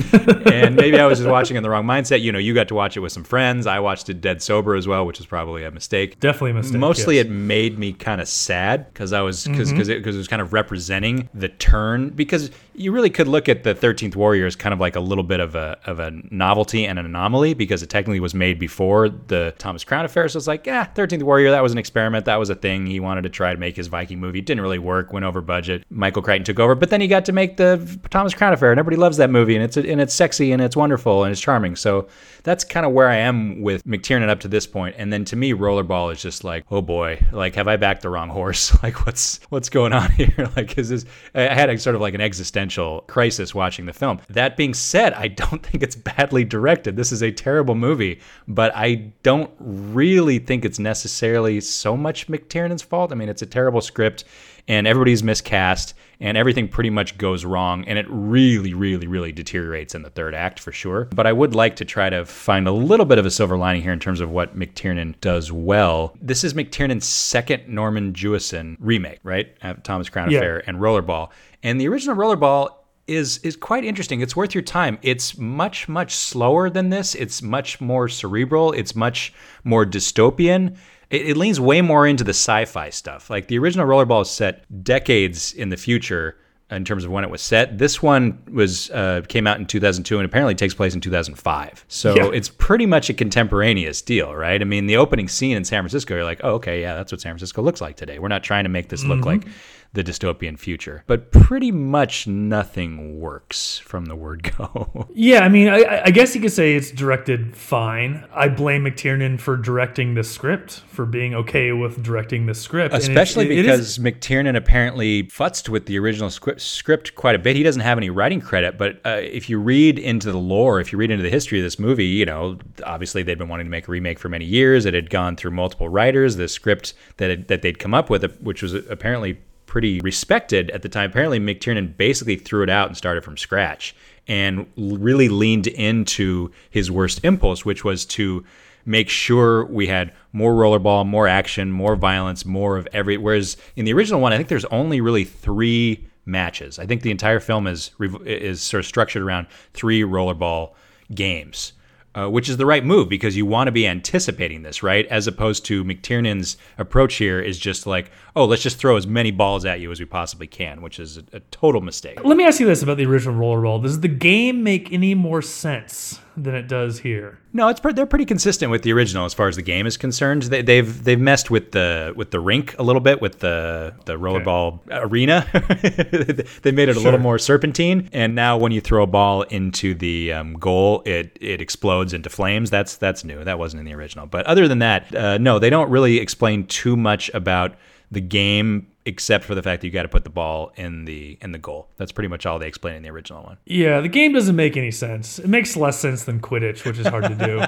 and maybe I was just watching in the wrong mindset. You know, you got to watch it with some friends. I watched it dead sober as well, which is probably a mistake. Definitely a mistake. Mostly, yes. it made me kind of sad because I was because because mm-hmm. it was kind of representing the turn because you really could look at the 13th warrior as kind of like a little bit of a of a novelty and an anomaly because it technically was made before the Thomas Crown affair. So it's like yeah 13th warrior that was an experiment. That was a thing. He wanted to try to make his Viking movie. It didn't really work went over budget. Michael Crichton took over. But then he got to make the Thomas Crown affair. And everybody loves that movie and it's and it's sexy and it's wonderful and it's charming. So that's kind of where I am with McTiernan up to this point. and then to me Rollerball is just like oh boy like have I backed the wrong horse? Like what's what's going on here? Like is this I had a sort of like an existential crisis watching the film. That being said, I don't think it's badly directed. This is a terrible movie, but I don't really think it's necessarily so much McTiernan's fault. I mean, it's a terrible script and everybody's miscast and everything pretty much goes wrong and it really really really deteriorates in the third act for sure but i would like to try to find a little bit of a silver lining here in terms of what mctiernan does well this is mctiernan's second norman jewison remake right thomas crown Yeah. affair and rollerball and the original rollerball is is quite interesting. It's worth your time. It's much much slower than this. It's much more cerebral. It's much more dystopian. It, it leans way more into the sci-fi stuff. Like the original Rollerball is set decades in the future in terms of when it was set. This one was uh, came out in 2002 and apparently takes place in 2005. So Yeah. it's pretty much a contemporaneous deal, right? I mean, the opening scene in San Francisco, you're like, oh, okay, yeah, that's what San Francisco looks like today. We're not trying to make this look Mhm. like the dystopian future, but pretty much nothing works from the word go. Yeah, I mean, I, I guess you could say it's directed fine. I blame McTiernan for directing the script, for being okay with directing the script, Especially it- it is- because McTiernan apparently futzed with the original script, script quite a bit. He doesn't have any writing credit, but uh, if you read into the lore, if you read into the history of this movie, you know, obviously they'd been wanting to make a remake for many years. It had gone through multiple writers. The script that it, that they'd come up with, which was apparently pretty respected at the time. Apparently, McTiernan basically threw it out and started from scratch and really leaned into his worst impulse, which was to make sure we had more rollerball, more action, more violence, more of every. Whereas in the original one, I think there's only really three matches. I think the entire film is is sort of structured around three rollerball games. Uh, which is the right move because you want to be anticipating this, right? As opposed to McTiernan's approach here is just like, oh, let's just throw as many balls at you as we possibly can, which is a, a total mistake. Let me ask you this about the original Rollerball: Does the game make any more sense than it does here? No, it's pre- they're pretty consistent with the original as far as the game is concerned. They, they've they've messed with the with the rink a little bit with the the rollerball arena. they made it a Sure. little more serpentine, and now when you throw a ball into the um, goal, it it explodes into flames. That's that's new. That wasn't in the original. But other than that, uh, no, they don't really explain too much about the game except for the fact that you got to put the ball in the in the goal. That's pretty much all they explain in the original one. Yeah, the game doesn't make any sense. It makes less sense than Quidditch, which is hard to do.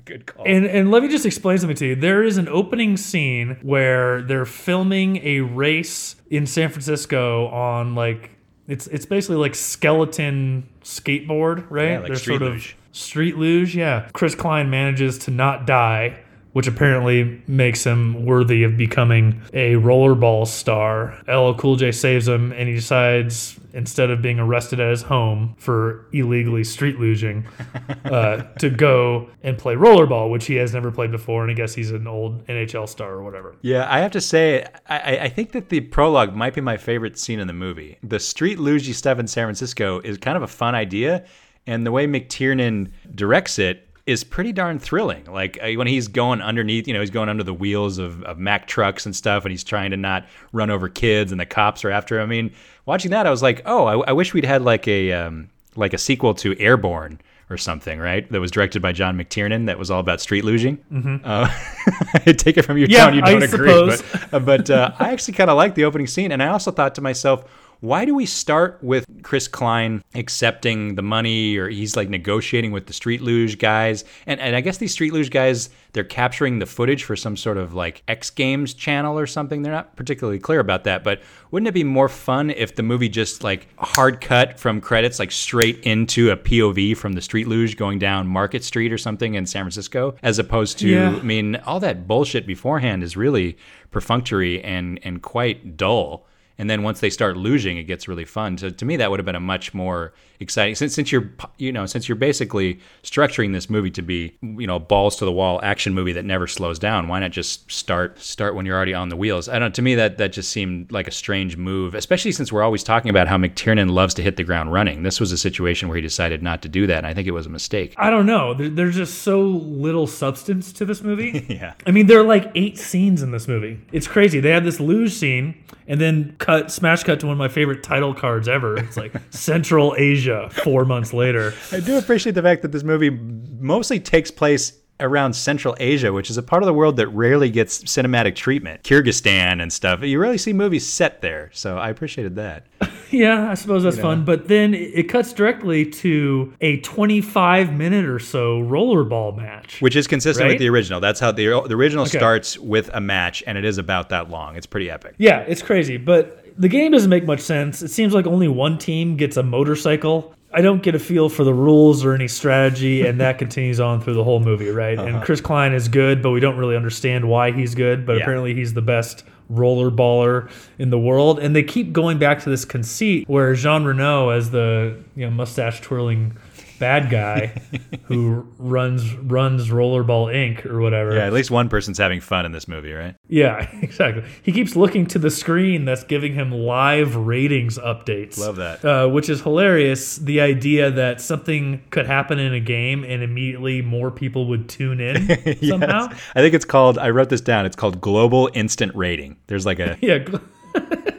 Good call. And and let me just explain something to you. There is an opening scene where they're filming a race in San Francisco on like it's it's basically like skeleton skateboard, right? Yeah, like They're street sort of luge. street luge, yeah. Chris Klein manages to not die, which apparently makes him worthy of becoming a rollerball star. LL Cool J saves him and he decides instead of being arrested at his home for illegally street luging, uh, to go and play rollerball, which he has never played before, and I guess he's an old NHL star or whatever. Yeah, I have to say, I, I- think that the prologue might be my favorite scene in the movie. The street luge stuff in San Francisco is kind of a fun idea, and the way McTiernan directs it is pretty darn thrilling. Like uh, when he's going underneath, you know, he's going under the wheels of, of Mack trucks and stuff, and he's trying to not run over kids, and the cops are after him. I mean, watching that, I was like, oh, I, I wish we'd had like a um, like a sequel to Airborne or something, right? That was directed by John McTiernan. That was all about street luging. Mhm. Uh, I take it from your Yeah, tone, you I don't agree, suppose. but uh, but uh, I actually kind of like the opening scene, and I also thought to myself, why do we start with Chris Klein accepting the money, or he's like negotiating with the street luge guys, and and I guess these street luge guys they're capturing the footage for some sort of like X Games channel or something. They're not particularly clear about that, but wouldn't it be more fun if the movie just like hard cut from credits like straight into a POV from the street luge going down Market Street or something in San Francisco, as opposed to Yeah. I mean, all that bullshit beforehand is really perfunctory and and quite dull. And then once they start losing, it gets really fun. So to me, that would have been a much more exciting. Since since you're you know since you're basically structuring this movie to be you know balls to the wall action movie that never slows down, why not just start start when you're already on the wheels? I don't. To me, that that just seemed like a strange move, especially since we're always talking about how McTiernan loves to hit the ground running. This was a situation where he decided not to do that, and I think it was a mistake. I don't know. There, there's just so little substance to this movie. yeah. I mean, there are like eight scenes in this movie. It's crazy. They have this luge scene and then cut, smash cut to one of my favorite title cards ever. It's like Central Asia four months later. I do appreciate the fact that this movie mostly takes place around Central Asia, which is a part of the world that rarely gets cinematic treatment. Kyrgyzstan and stuff. You rarely see movies set there, so I appreciated that. Yeah, I suppose that's You know. fun. But then it it cuts directly to a 25 minute or so rollerball match. Which is consistent Right? with the original. That's how the, the original Okay. starts with a match, and it is about that long. It's pretty epic. Yeah, it's crazy, but the game doesn't make much sense. It seems like only one team gets a motorcycle. I don't get a feel for the rules or any strategy, and that continues on through the whole movie, right? And Uh-huh. Chris Klein is good, but we don't really understand why he's good. But Yeah. apparently, he's the best rollerballer in the world. And they keep going back to this conceit where Jean Reno, as the you know mustache twirling bad guy who runs runs Rollerball Inc. or whatever. Yeah, at least one person's having fun in this movie, right? Yeah, exactly. He keeps looking to the screen that's giving him live ratings updates. Love that. Uh, which is hilarious. The idea that something could happen in a game and immediately more people would tune in somehow. Yes. I think it's called, I wrote this down, it's called Global Instant Rating. There's like a. Yeah.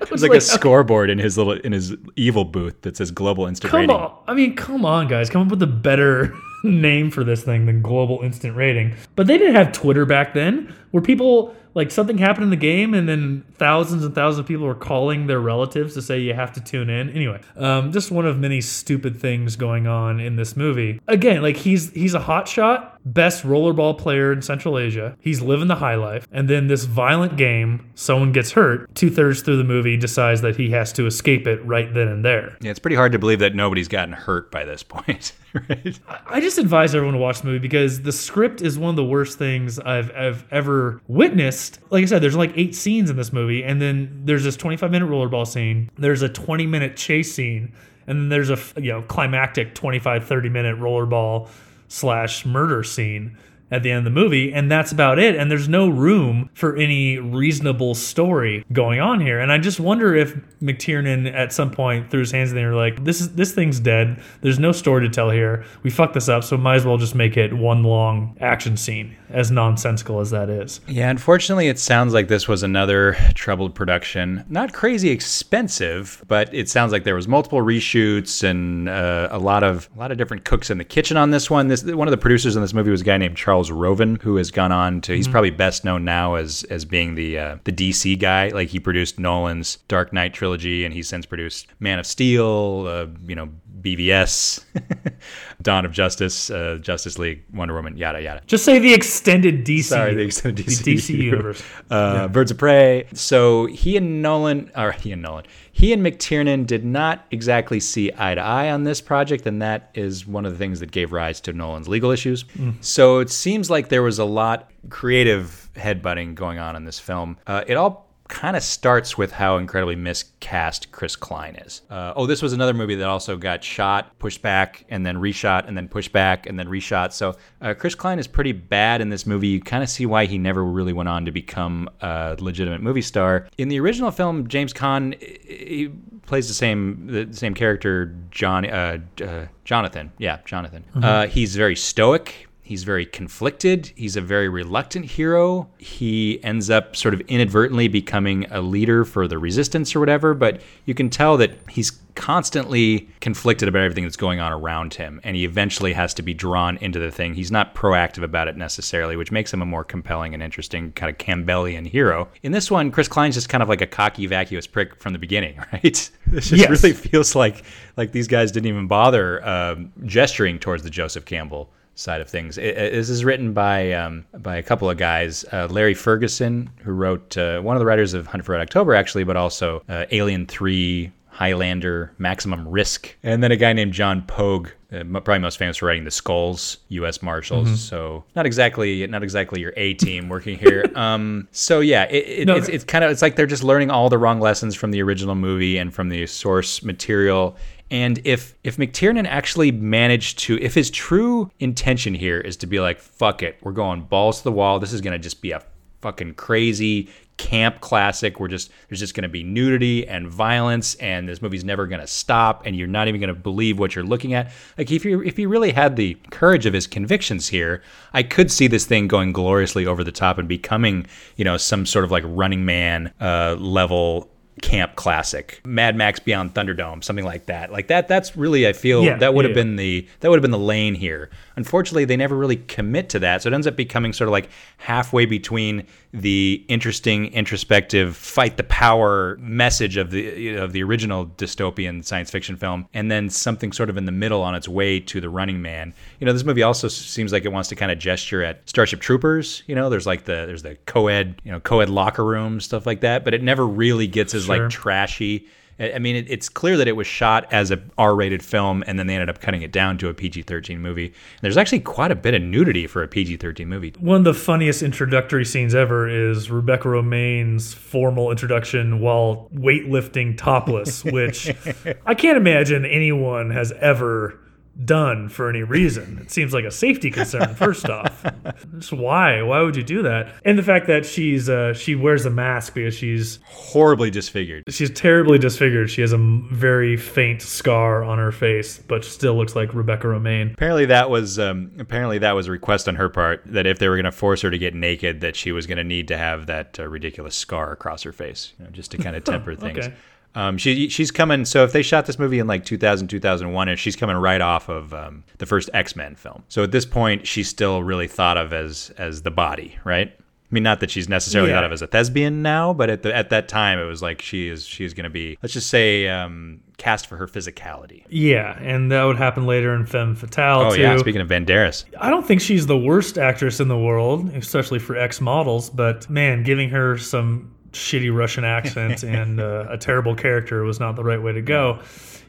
Gl- There's like, a scoreboard in his little in his evil booth that says Global Instant Come Rating. on. I mean, come on, guys. Come up with a better name for this thing than Global Instant Rating. But they didn't have Twitter back then, where people like something happened in the game and then thousands and thousands of people were calling their relatives to say you have to tune in. Anyway, um, just one of many stupid things going on in this movie. Again, like he's he's a hotshot, best rollerball player in Central Asia. He's living the high life, and then this violent game, someone gets hurt. Two thirds through the movie, decides that he has to escape it right then and there. Yeah, it's pretty hard to believe that nobody's gotten hurt by this point. right? I just advise everyone to watch the movie because the script is one of the worst things I've, I've ever witnessed. Like I said, there's like eight scenes in this movie, and then there's this 25 minute rollerball scene, there's a 20 minute chase scene, and then there's a you know climactic 25 30 minute rollerball slash murder scene at the end of the movie and that's about it and there's no room for any reasonable story going on here and i just wonder if mctiernan at some point threw his hands in the air like this is this thing's dead there's no story to tell here we fucked this up so might as well just make it one long action scene as nonsensical as that is Yeah, unfortunately, it sounds like this was another troubled production. Not crazy expensive, but it sounds like there was multiple reshoots and uh, a lot of a lot of different cooks in the kitchen on this one. This one of the producers in this movie was a guy named Charles Charles Roven, who has gone on to. He's probably best known now as as being the uh, the DC guy. Like he produced Nolan's Dark Knight trilogy, and he's since produced Man of Steel. Uh, you know. BVS, Dawn of Justice, uh, Justice League, Wonder Woman, yada yada. Just say the extended DC. Sorry, the extended DC, the DC universe. Uh, Birds of Prey. So he and Nolan, or he and Nolan, he and McTiernan did not exactly see eye to eye on this project, and that is one of the things that gave rise to Nolan's legal issues. So it seems like there was a lot creative headbutting going on in this film. Uh, it all kind of starts with how incredibly miscast Chris Klein is. Uh, oh, this was another movie that also got shot, pushed back, and then reshot, and then pushed back, and then reshot. So uh, Chris Klein is pretty bad in this movie. You kind of see why he never really went on to become a legitimate movie star. In the original film, James Caan he plays the same the same character, John uh, uh, Jonathan. Yeah, Jonathan. Uh, he's very stoic. He's very conflicted. He's a very reluctant hero. He ends up sort of inadvertently becoming a leader for the resistance or whatever, but you can tell that he's constantly conflicted about everything that's going on around him, and he eventually has to be drawn into the thing. He's not proactive about it necessarily, which makes him a more compelling and interesting kind of Campbellian hero. In this one, Chris Klein's just kind of like a cocky, vacuous prick from the beginning, right? This just Yes. really feels like like these guys didn't even bother um, gesturing towards the Joseph Campbell side of things. It, it- this is written by um, by a couple of guys, uh, Larry Ferguson, who wrote uh, one of the writers of Hunt for Red October, actually, but also uh, Alien Three. Highlander, Maximum Risk, and then a guy named John Pogue, uh, probably most famous for writing the Skulls, U.S. Marshals. So not exactly, not exactly your A team working here. um, so yeah, it, it, No, it's, it's kind of it's like they're just learning all the wrong lessons from the original movie and from the source material. And if if McTiernan actually managed to, if his true intention here is to be like, fuck it, we're going balls to the wall. This is gonna just be a fucking crazy camp classic. We're just there's just gonna be nudity and violence, and this movie's never gonna stop, and you're not even gonna believe what you're looking at. Like if you if he really had the courage of his convictions here, I could see this thing going gloriously over the top and becoming, you know, some sort of like Running Man uh, level camp classic mad max beyond thunderdome something like that. Like that that's really i feel Yeah, that would have yeah, been the that would have been the lane here unfortunately they never really commit to that so it ends up becoming sort of like halfway between the interesting introspective fight the power message of the you know, of the original dystopian science fiction film and then something sort of in the middle on its way to the running man you know this movie also seems like it wants to kind of gesture at starship troopers you know there's like the there's the co-ed you know co-ed locker room stuff like that but it never really gets as Sure. like trashy I mean, it, it's clear that it was shot as a R-rated film, and then they ended up cutting it down to a PG-13 movie. And there's actually quite a bit of nudity for a PG-13 movie. One of the funniest introductory scenes ever is Rebecca Romijn's formal introduction while weightlifting topless, which I can't imagine anyone has ever done for any reason. It seems like a safety concern, first off. Just why? Why would you do that? And the fact that she's uh, she wears a mask because she's Horribly disfigured. she's terribly disfigured. She has a very faint scar on her face, but still looks like Rebecca Romijn. Apparently that was um, apparently that was a request on her part that if they were going to force her to get naked, that she was going to need to have that uh, ridiculous scar across her face, you know, just to kind of temper things. okay. Um, she she's coming. So if they shot this movie in like 2000 2001, and she's coming right off of um, the first X Men film. So at this point, she's still really thought of as as the body, right? I mean, not that she's necessarily Yeah. thought of as a thespian now, but at the at that time, it was like she is she is going to be let's just say um, cast for her physicality. Yeah, and that would happen later in Femme Fatale Oh too. yeah, speaking of Banderas. I don't think she's the worst actress in the world, especially for ex models, but man, giving her some shitty Russian accent and uh, a terrible character was not the right way to go.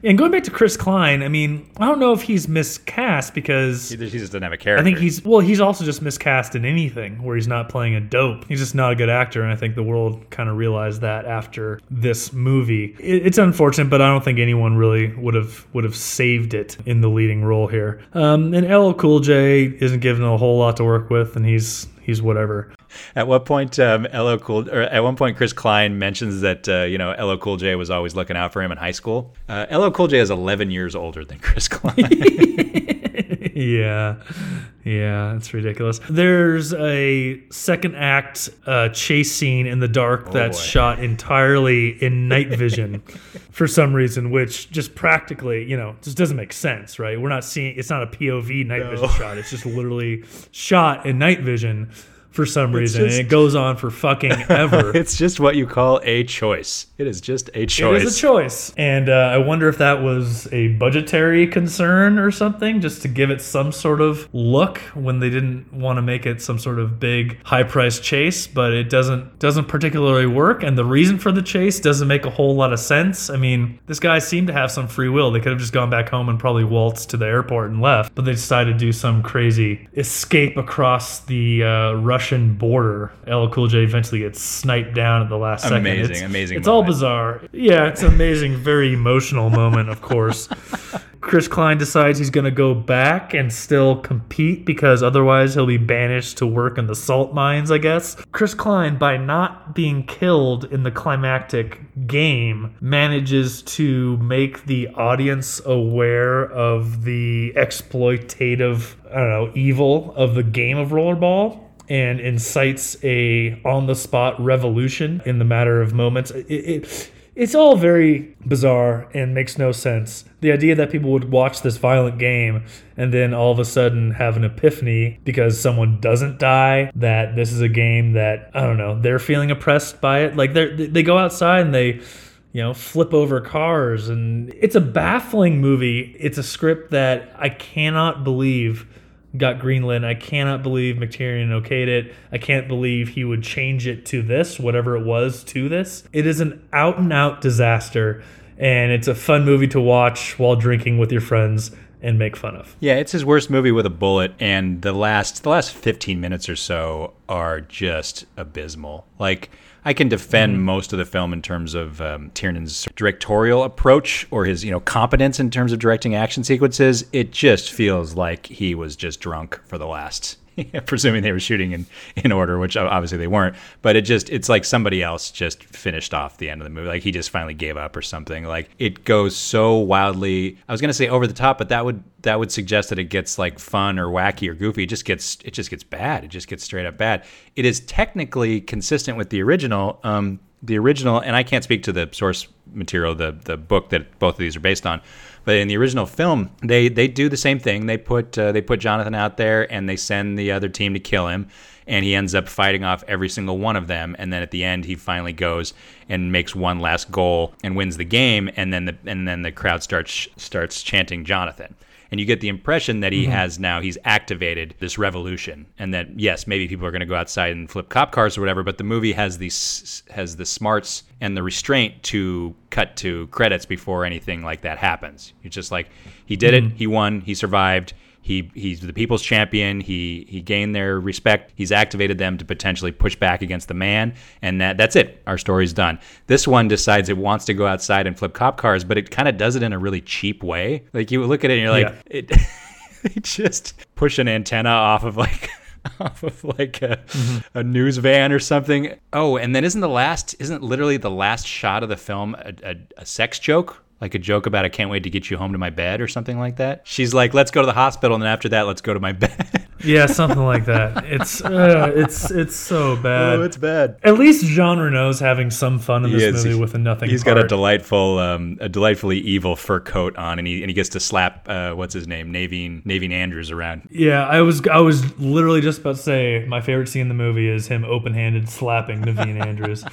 And going back to Chris Klein, I mean, I don't know if he's miscast because He just doesn't have a character. I think he's well, he's also just miscast in anything where he's not playing a dope. He's just not a good actor, and I think the world kind of realized that after this movie. It, it's unfortunate, but I don't think anyone really would have would have saved it in the leading role here. Um, and LL Cool J isn't given a whole lot to work with, and he's he's whatever. At what point, um, LL Cool, or at one point, Chris Klein mentions that uh, you know LL Cool J was always looking out for him in high school. Uh, LL Cool J is 11 years older than Chris Klein. Yeah. Yeah, it's ridiculous. There's a second act uh, chase scene in the dark that's boy. shot entirely in night vision for some reason, which just practically, you know, just doesn't make sense, right? We're not seeing it's not a POV night vision shot. It's just literally shot in night vision for some reason, just- and it goes on for fucking ever. It's just what you call a choice. It is just a choice. It is a choice. And uh, I wonder if that was a budgetary concern or something, just to give it some sort of look when they didn't want to make it some sort of big high priced chase, but it doesn't doesn't particularly work. And the reason for the chase doesn't make a whole lot of sense. I mean, this guy seemed to have some free will. They could have just gone back home and probably waltzed to the airport and left, but they decided to do some crazy escape across the uh, Russian border. LL Cool J eventually gets sniped down at the last second. Amazing, It's- amazing It's all bizarre. Yeah, it's an amazing, very emotional moment, of course. Chris Klein decides he's going to go back and still compete because otherwise he'll be banished to work in the salt mines, I guess. Chris Klein, by not being killed in the climactic game, manages to make the audience aware of the exploitative, I don't know, evil of the game of rollerball and incites a on-the-spot revolution in the matter of moments. It, it, it's all very bizarre and makes no sense. The idea that people would watch this violent game and then all of a sudden have an epiphany because someone doesn't die, that this is a game that, I don't know, they're feeling oppressed by it. Like they they go outside and they you know, flip over cars. And it's a baffling movie. It's a script that I cannot believe got greenlit. I cannot believe McTiernan okayed it. I can't believe he would change it to this, whatever it was, to this. It is an out and out disaster. And it's a fun movie to watch while drinking with your friends and make fun of. Yeah, it's his worst movie with a bullet, and the last the last fifteen minutes or so are just abysmal. Like I can defend most of the film in terms of um, Tiernan's directorial approach or his you know competence in terms of directing action sequences. It just feels like he was just drunk for the last. presuming they were shooting in, in order, which obviously they weren't. But it just it's like somebody else just finished off the end of the movie. Like he just finally gave up or something. Like it goes so wildly. I was gonna say over the top, but that would that would suggest that it gets like fun or wacky or goofy. It just gets it just gets bad. It just gets straight up bad. It is technically consistent with the original. Um, the original, and I can't speak to the source material, the the book that both of these are based on. But in the original film, they they do the same thing. They put uh, they put Jonathan out there, and they send the other team to kill him, and he ends up fighting off every single one of them. And then at the end, he finally goes and makes one last goal and wins the game. And then the and then the crowd starts starts chanting Jonathan and you get the impression that he mm-hmm. has now he's activated this revolution and that yes maybe people are going to go outside and flip cop cars or whatever but the movie has these has the smarts and the restraint to cut to credits before anything like that happens. It's just like he did it mm-hmm. he won he survived he he's the people's champion. He he gained their respect. He's activated them to potentially push back against the man, and that that's it. Our story's done. This one decides it wants to go outside and flip cop cars, but it kind of does it in a really cheap way. Like you look at it and you're like, Yeah. it they just push an antenna off of like off of like a, mm-hmm. a news van or something. Oh, and then isn't the last isn't literally the last shot of the film a, a, a sex joke? Like a joke about I can't wait to get you home to my bed or something like that. She's like, let's go to the hospital, and then after that, let's go to my bed. Yeah, something like that. It's uh, it's it's so bad. Oh, it's bad. At least Jean Reno's having some fun in this is. movie with a nothing. He's got a delightful, um, a delightfully evil fur coat on, and he and he gets to slap uh, what's his name, Naveen Naveen Andrews around. Yeah, I was I was literally just about to say my favorite scene in the movie is him open-handed slapping Naveen Andrews.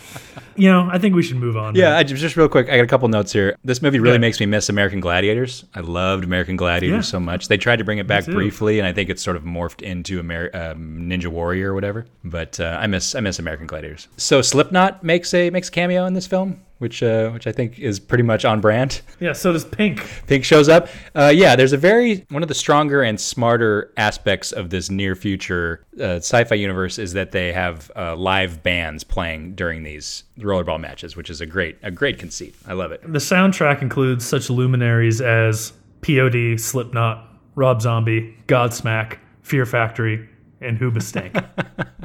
You know, I think we should move on. Yeah. I, just real quick, I got a couple notes here. This movie really Yeah. makes me miss American Gladiators. I loved American Gladiators Yeah. so much. They tried to bring it back briefly, and I think it's sort of morphed into Amer- um, Ninja Warrior or whatever. But uh, I miss I miss American Gladiators. So Slipknot makes a makes a cameo in this film, which uh, which I think is pretty much on brand. yeah. So does Pink. Pink shows up. Uh, yeah, there's a very one of the stronger and smarter aspects of this near future uh, sci-fi universe is that they have uh, live bands playing during these rollerball matches, which is a great a great conceit. I love it. The soundtrack includes such luminaries as POD, Slipknot, Rob Zombie, Godsmack, Fear Factory, and Who Hoobastank.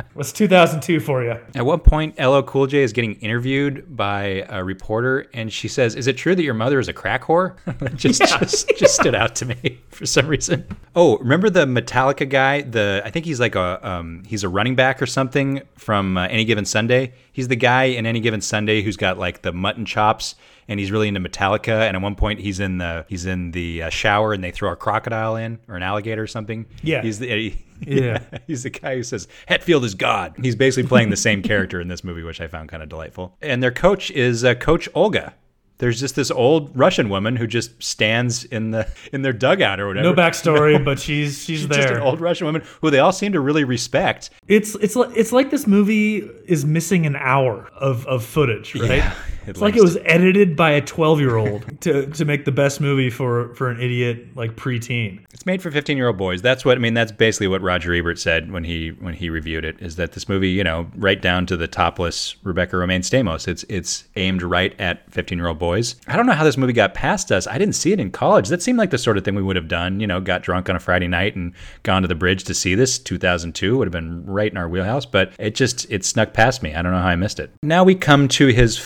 What's 2002 for you? At one point, LL Cool J is getting interviewed by a reporter, and she says, "Is it true that your mother is a crack whore?" Just, Yeah. just just stood out to me for some reason. Oh, remember the Metallica guy? The I think he's like a um, he's a running back or something from uh, Any Given Sunday. He's the guy in Any Given Sunday who's got like the mutton chops. And he's really into Metallica. And at one point, he's in the he's in the uh, shower, and they throw a crocodile in or an alligator or something. Yeah. he's the Yeah. he's the guy who says Hetfield is God. He's basically playing the same character in this movie, which I found kind of delightful. And their coach is uh, Coach Olga. There's just this old Russian woman who just stands in the in their dugout or whatever. No backstory, but she's she's, She's there. just an old Russian woman who they all seem to really respect. It's it's like it's like this movie is missing an hour of, of footage, right? Yeah, it's like it was edited by a twelve year old to to make the best movie for for an idiot like preteen. It's made for 15 year old boys. That's what I mean. That's basically what Roger Ebert said when he when he reviewed it. Is that this movie, you know, right down to the topless Rebecca Romijn Stamos. It's it's aimed right at 15 year old boys. I don't know how this movie got past us. I didn't see it in college. That seemed like the sort of thing we would have done. You know, got drunk on a Friday night and gone to the bridge to see this. 2002 would have been right in our wheelhouse. But it just it snuck past me. I don't know how I missed it. Now we come to his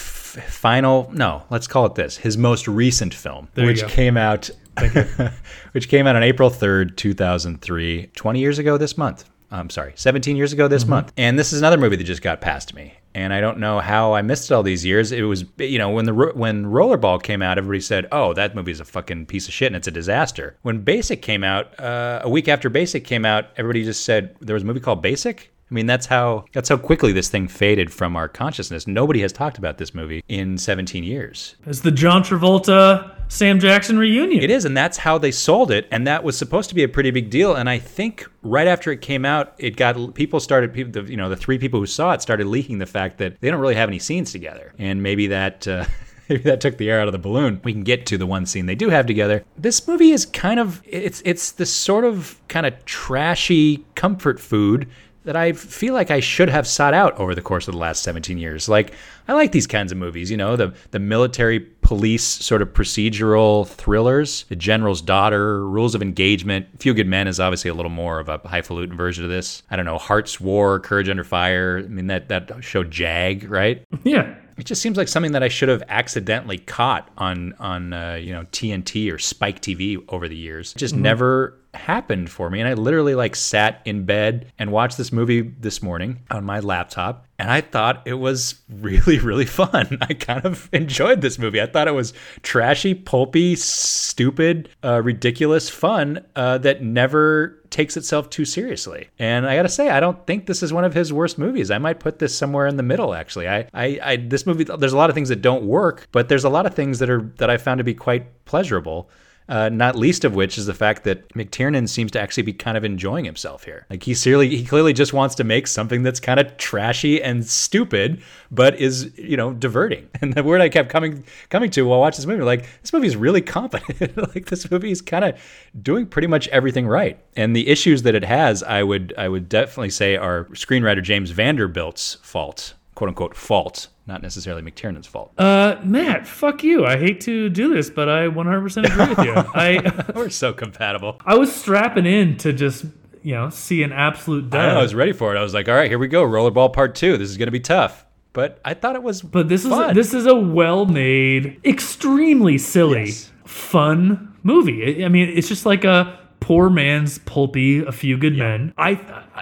final. No, let's call it this. His most recent film, There which came out which came out on April 3rd, 2003, 20 years ago this month. I'm sorry, 17 years ago this month. And this is another movie that just got past me. And I don't know how I missed it all these years. It was, you know, when the when Rollerball came out, everybody said, "Oh, that movie is a fucking piece of shit and it's a disaster." When Basic came out, uh, a week after Basic came out, everybody just said there was a movie called Basic. I mean, that's how that's how quickly this thing faded from our consciousness. Nobody has talked about this movie in 17 years. It's the John Travolta Sam Jackson reunion. It is, and that's how they sold it, and that was supposed to be a pretty big deal. And I think right after it came out, it got people started, people, the, you know, the three people who saw it started leaking the fact that they don't really have any scenes together, and maybe that. Uh, Maybe that took the air out of the balloon. We can get to the one scene they do have together. This movie is kind of it's it's this sort of kind of trashy comfort food that I feel like I should have sought out over the course of the last 17 years. Like I like these kinds of movies, you know, the the military police sort of procedural thrillers, The General's Daughter, Rules of Engagement. Few Good Men is obviously a little more of a highfalutin version of this. I don't know, Hart's War, Courage Under Fire. I mean that that show Jag, right? Yeah. It just seems like something that I should have accidentally caught on on uh, you know TNT or Spike TV over the years. Just never happened for me, and I literally like sat in bed and watched this movie this morning on my laptop, and I thought it was really really fun. I kind of enjoyed this movie. I thought it was trashy, pulpy, stupid, uh, ridiculous fun uh, that never takes itself too seriously. And I gotta say, I don't think this is one of his worst movies. I might put this somewhere in the middle. Actually, I, I, I this movie. There's a lot of things that don't work, but there's a lot of things that are that I found to be quite pleasurable. Uh, not least of which is the fact that McTiernan seems to actually be kind of enjoying himself here. Like he clearly, he clearly just wants to make something that's kind of trashy and stupid, but is you know diverting. And the word I kept coming coming to while watching this movie, like this movie is really competent. like this movie is kind of doing pretty much everything right. And the issues that it has, I would I would definitely say are screenwriter James Vanderbilt's fault, quote unquote fault, not necessarily McTiernan's fault. Uh, Matt, fuck you. I hate to do this, but I 100% agree with you. I We're so compatible. I was strapping in to just you know see an absolute I, know, I was ready for it. I was like, all right, here we go. Rollerball part two. This is going to be tough. But I thought it was But this fun. is this is a well-made, extremely silly, Yes. fun movie. I I mean, it's just like a poor man's pulpy, a few good men. I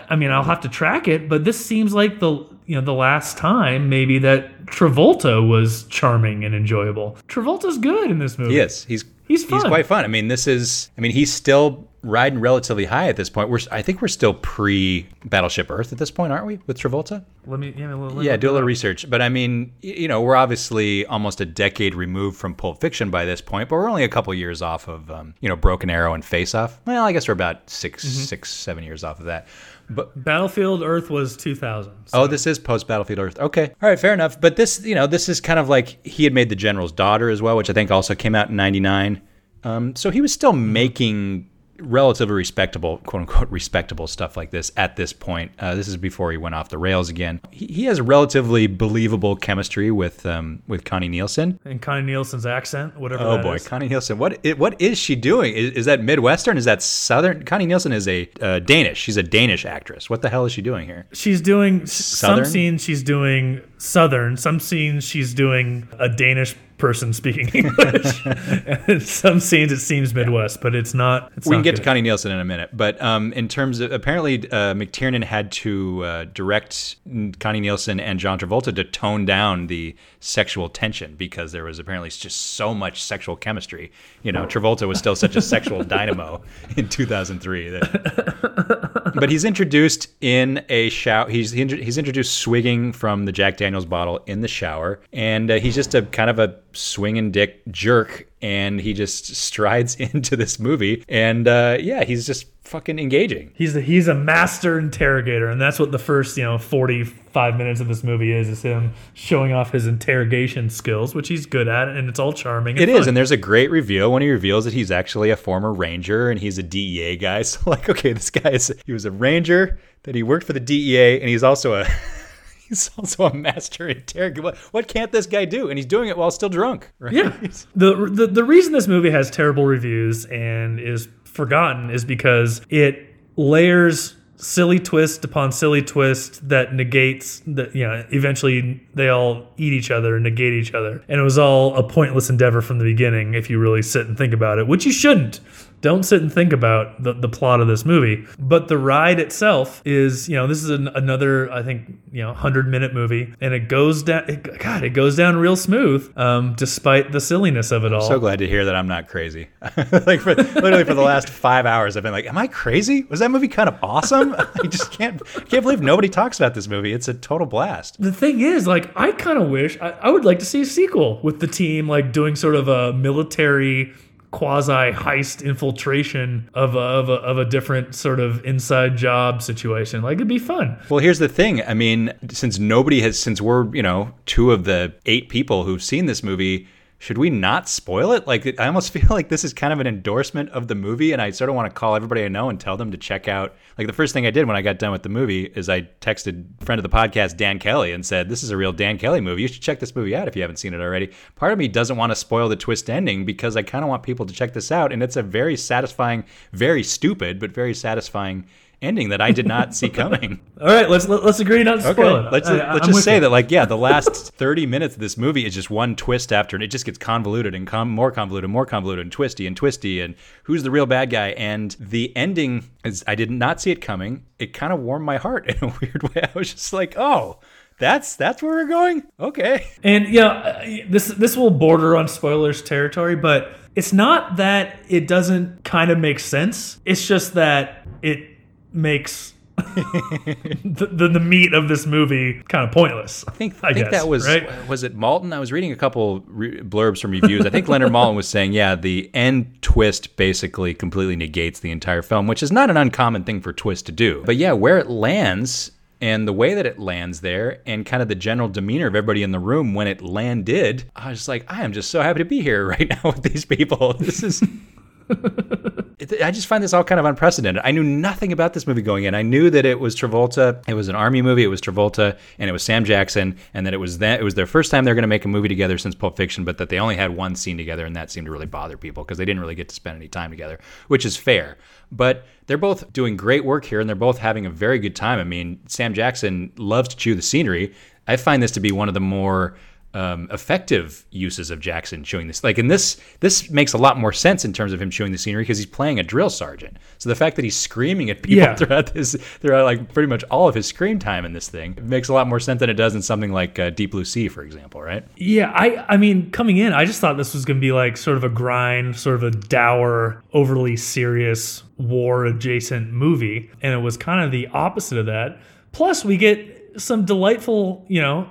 I mean, I'll have to track it, but this seems like the you know the last time maybe that Travolta was charming and enjoyable. Travolta's good in this movie. He is. He's He's he's quite fun. I mean, this is. I mean, he's still riding relatively high at this point. We're. I think we're still pre Battleship Earth at this point, aren't we? With Travolta. Let me yeah, let me Yeah, do a little research. But I mean, you know, we're obviously almost a decade removed from Pulp Fiction by this point, but we're only a couple years off of, um, you know, Broken Arrow and Face Off. Well, I guess we're about 6 Mm-hmm. six, seven years off of that. But Battlefield Earth was 2000. Oh, this is post Battlefield Earth. Okay. All right, fair enough. But this, you know, this is kind of like he had made The General's Daughter as well, which I think also came out in 99. Um, so he was still making relatively respectable, quote unquote, respectable stuff like this at this point. Uh, this is before he went off the rails again. He, he has relatively believable chemistry with um, with Connie Nielsen. And Connie Nielsen's accent, whatever. Oh boy, is. Connie Nielsen. What i- what is she doing? Is, is that Midwestern? Is that Southern? Connie Nielsen is a uh, Danish. She's a Danish actress. What the hell is she doing here? She's doing Southern? some scenes. She's doing Southern. Some scenes she's doing a Danish person speaking English. and some scenes it seems Midwest, but it's not. It's we not can get good. to Connie Nielsen in a minute, but um, in terms of apparently uh, McTiernan had to uh, direct Connie Nielsen and John Travolta to tone down the sexual tension because there was apparently just so much sexual chemistry. You know, Travolta was still such a sexual dynamo in 2003 that. But he's introduced in a shower. He's he he's introduced swigging from the Jack Daniels bottle in the shower, and uh, he's just a kind of a swinging dick jerk, and he just strides into this movie, and uh, yeah, he's just fucking engaging. He's a, he's a master interrogator, and that's what the first you know forty five minutes of this movie is: is him showing off his interrogation skills, which he's good at, and it's all charming. It fun. is, and there's a great reveal when he reveals that he's actually a former ranger and he's a DEA guy. So like, okay, this guy is he was a ranger, that he worked for the DEA, and he's also a he's also a master interrogator. What, what can't this guy do? And he's doing it while still drunk. Right? Yeah. The, the the reason this movie has terrible reviews and is forgotten is because it layers silly twist upon silly twist that negates that you know eventually they all eat each other and negate each other and it was all a pointless endeavor from the beginning if you really sit and think about it which you shouldn't don't sit and think about the, the plot of this movie but the ride itself is you know this is an, another i think you know 100 minute movie and it goes down it, god it goes down real smooth um, despite the silliness of it all So glad to hear that I'm not crazy. like for, literally for the last five hours, I've been like, "Am I crazy? Was that movie kind of awesome?" I just can't can't believe nobody talks about this movie. It's a total blast. the thing is, like, I kind of wish I, I would like to see a sequel with the team, like doing sort of a military quasi heist infiltration of a, of a of a different sort of inside job situation. Like, it'd be fun. Well, here's the thing. I mean, since nobody has, since we're you know two of the eight people who've seen this movie. Should we not spoil it? Like, I almost feel like this is kind of an endorsement of the movie, and I sort of want to call everybody I know and tell them to check out. Like, the first thing I did when I got done with the movie is I texted friend of the podcast Dan Kelly and said, "This is a real Dan Kelly movie. You should check this movie out if you haven't seen it already." Part of me doesn't want to spoil the twist ending because I kind of want people to check this out, and it's a very satisfying, very stupid but very satisfying ending that I did not see coming. All right, let's let, let's agree not to spoil it. Let's I- let's just say you. that like yeah, the last 30 minutes of this movie is just one twist after and it just gets convoluted and com- more convoluted, more convoluted and twisty and twisty and who's the real bad guy and the ending is I did not see it coming. It kind of warmed my heart in a weird way. I was just like, "Oh, that's that's where we're going." Okay. And you know, uh, this this will border on spoilers territory, but it's not that it doesn't kind of make sense. It's just that it makes the, the the meat of this movie kind of pointless. I think, I I think guess, that was right? was it Maltin. I was reading a couple re- blurbs from reviews. I think Leonard Maltin was saying, yeah, the end twist basically completely negates the entire film, which is not an uncommon thing for twist to do. But yeah, where it lands and the way that it lands there and kind of the general demeanor of everybody in the room when it landed, I was just like, I am just so happy to be here right now with these people. This is I just find this all kind of unprecedented. I knew nothing about this movie going in. I knew that it was Travolta. It was an army movie. It was Travolta, and it was Sam Jackson, and that it was that it was their first time they're going to make a movie together since Pulp Fiction, but that they only had one scene together, and that seemed to really bother people because they didn't really get to spend any time together, which is fair. But they're both doing great work here, and they're both having a very good time. I mean, Sam Jackson loves to chew the scenery. I find this to be one of the more um, effective uses of Jackson chewing this. Like in this, this makes a lot more sense in terms of him chewing the scenery because he's playing a drill sergeant. So the fact that he's screaming at people Yeah. throughout this, throughout like pretty much all of his screen time in this thing, it makes a lot more sense than it does in something like uh, Deep Blue Sea, for example, right? Yeah, I I mean, coming in, I just thought this was going to be like sort of a grind, sort of a dour, overly serious war adjacent movie, and it was kind of the opposite of that. Plus, we get some delightful, you know,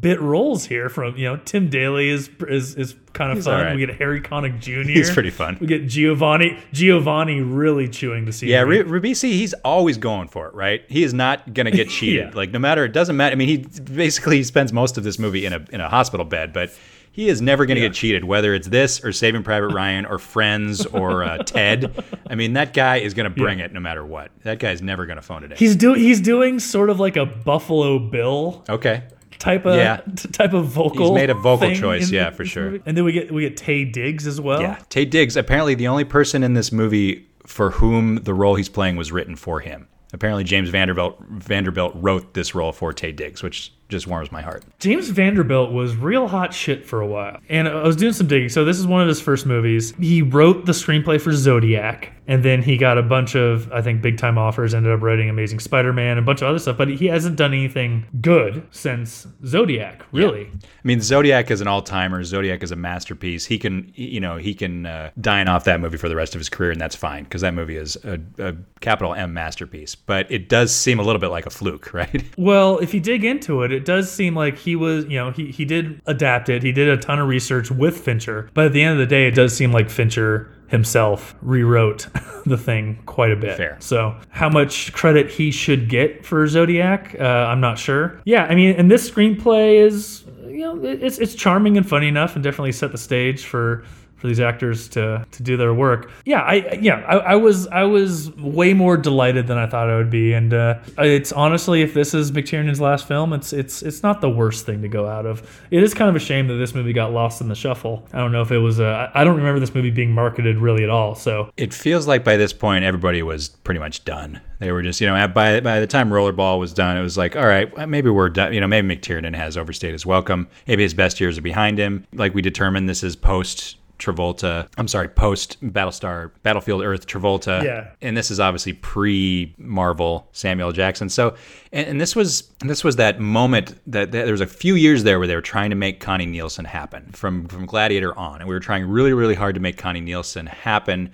bit roles here from you know Tim Daly is is is kind of He's fun. right. We get Harry Connick Jr. He's pretty fun. We get Giovanni Giovanni really chewing the scenery. Yeah, R- Ribisi, he's always going for it, right? He is not going to get cheated. Yeah. Like no matter, it doesn't matter. I mean, he basically spends most of this movie in a in a hospital bed, but he is never going to get cheated, whether it's this or Saving Private Ryan or Friends or uh, Ted. I mean, that guy is going to bring it no matter what. That guy's never going to phone it in. He's doing he's doing sort of like a Buffalo Bill okay. Type of Yeah. t- type of vocal. He's made a vocal choice, yeah, for sure. movie. And then we get we get Taye Diggs as well. Yeah. Taye Diggs, apparently the only person in this movie for whom the role he's playing was written for him. Apparently James Vanderbilt Vanderbilt wrote this role for Taye Diggs, which just warms my heart. James Vanderbilt was real hot shit for a while. And I was doing some digging. So this is one of his first movies. He wrote the screenplay for Zodiac. And then he got a bunch of, I think, big time offers, ended up writing Amazing Spider Man, a bunch of other stuff. But he hasn't done anything good since Zodiac, really. I mean, Zodiac is an all-timer. Zodiac is a masterpiece. He can, you know, he can uh, dine off that movie for the rest of his career, and that's fine because that movie is a, a capital M masterpiece. But it does seem a little bit like a fluke, right? Well, if you dig into it, it does seem like he was, you know, he, he did adapt it. He did a ton of research with Fincher. But at the end of the day, it does seem like Fincher himself rewrote the thing quite a bit. Fair. So, how much credit he should get for Zodiac, uh, I'm not sure. Yeah, I mean, and this screenplay is, you know, it's it's charming and funny enough, and definitely set the stage for for these actors to to do their work. Yeah, I yeah, I, I was I was way more delighted than I thought I would be, and uh, it's honestly, if this is McTiernan's last film, it's it's it's not the worst thing to go out of. It is kind of a shame that this movie got lost in the shuffle. I don't know if it was I I don't remember this movie being marketed really at all. So It feels like by this point everybody was pretty much done. They were just, you know, by by the time Rollerball was done, it was like, all right, maybe we're done. You know, maybe McTiernan has overstayed his welcome. Maybe his best years are behind him. Like we determined, this is post. Travolta, I'm sorry, post Battlestar, Battlefield Earth, Travolta, Yeah. and this is obviously pre Marvel Samuel Jackson. So, and, and this was this was that moment that, that there was a few years there where they were trying to make Connie Nielsen happen from from Gladiator on, and we were trying really really hard to make Connie Nielsen happen,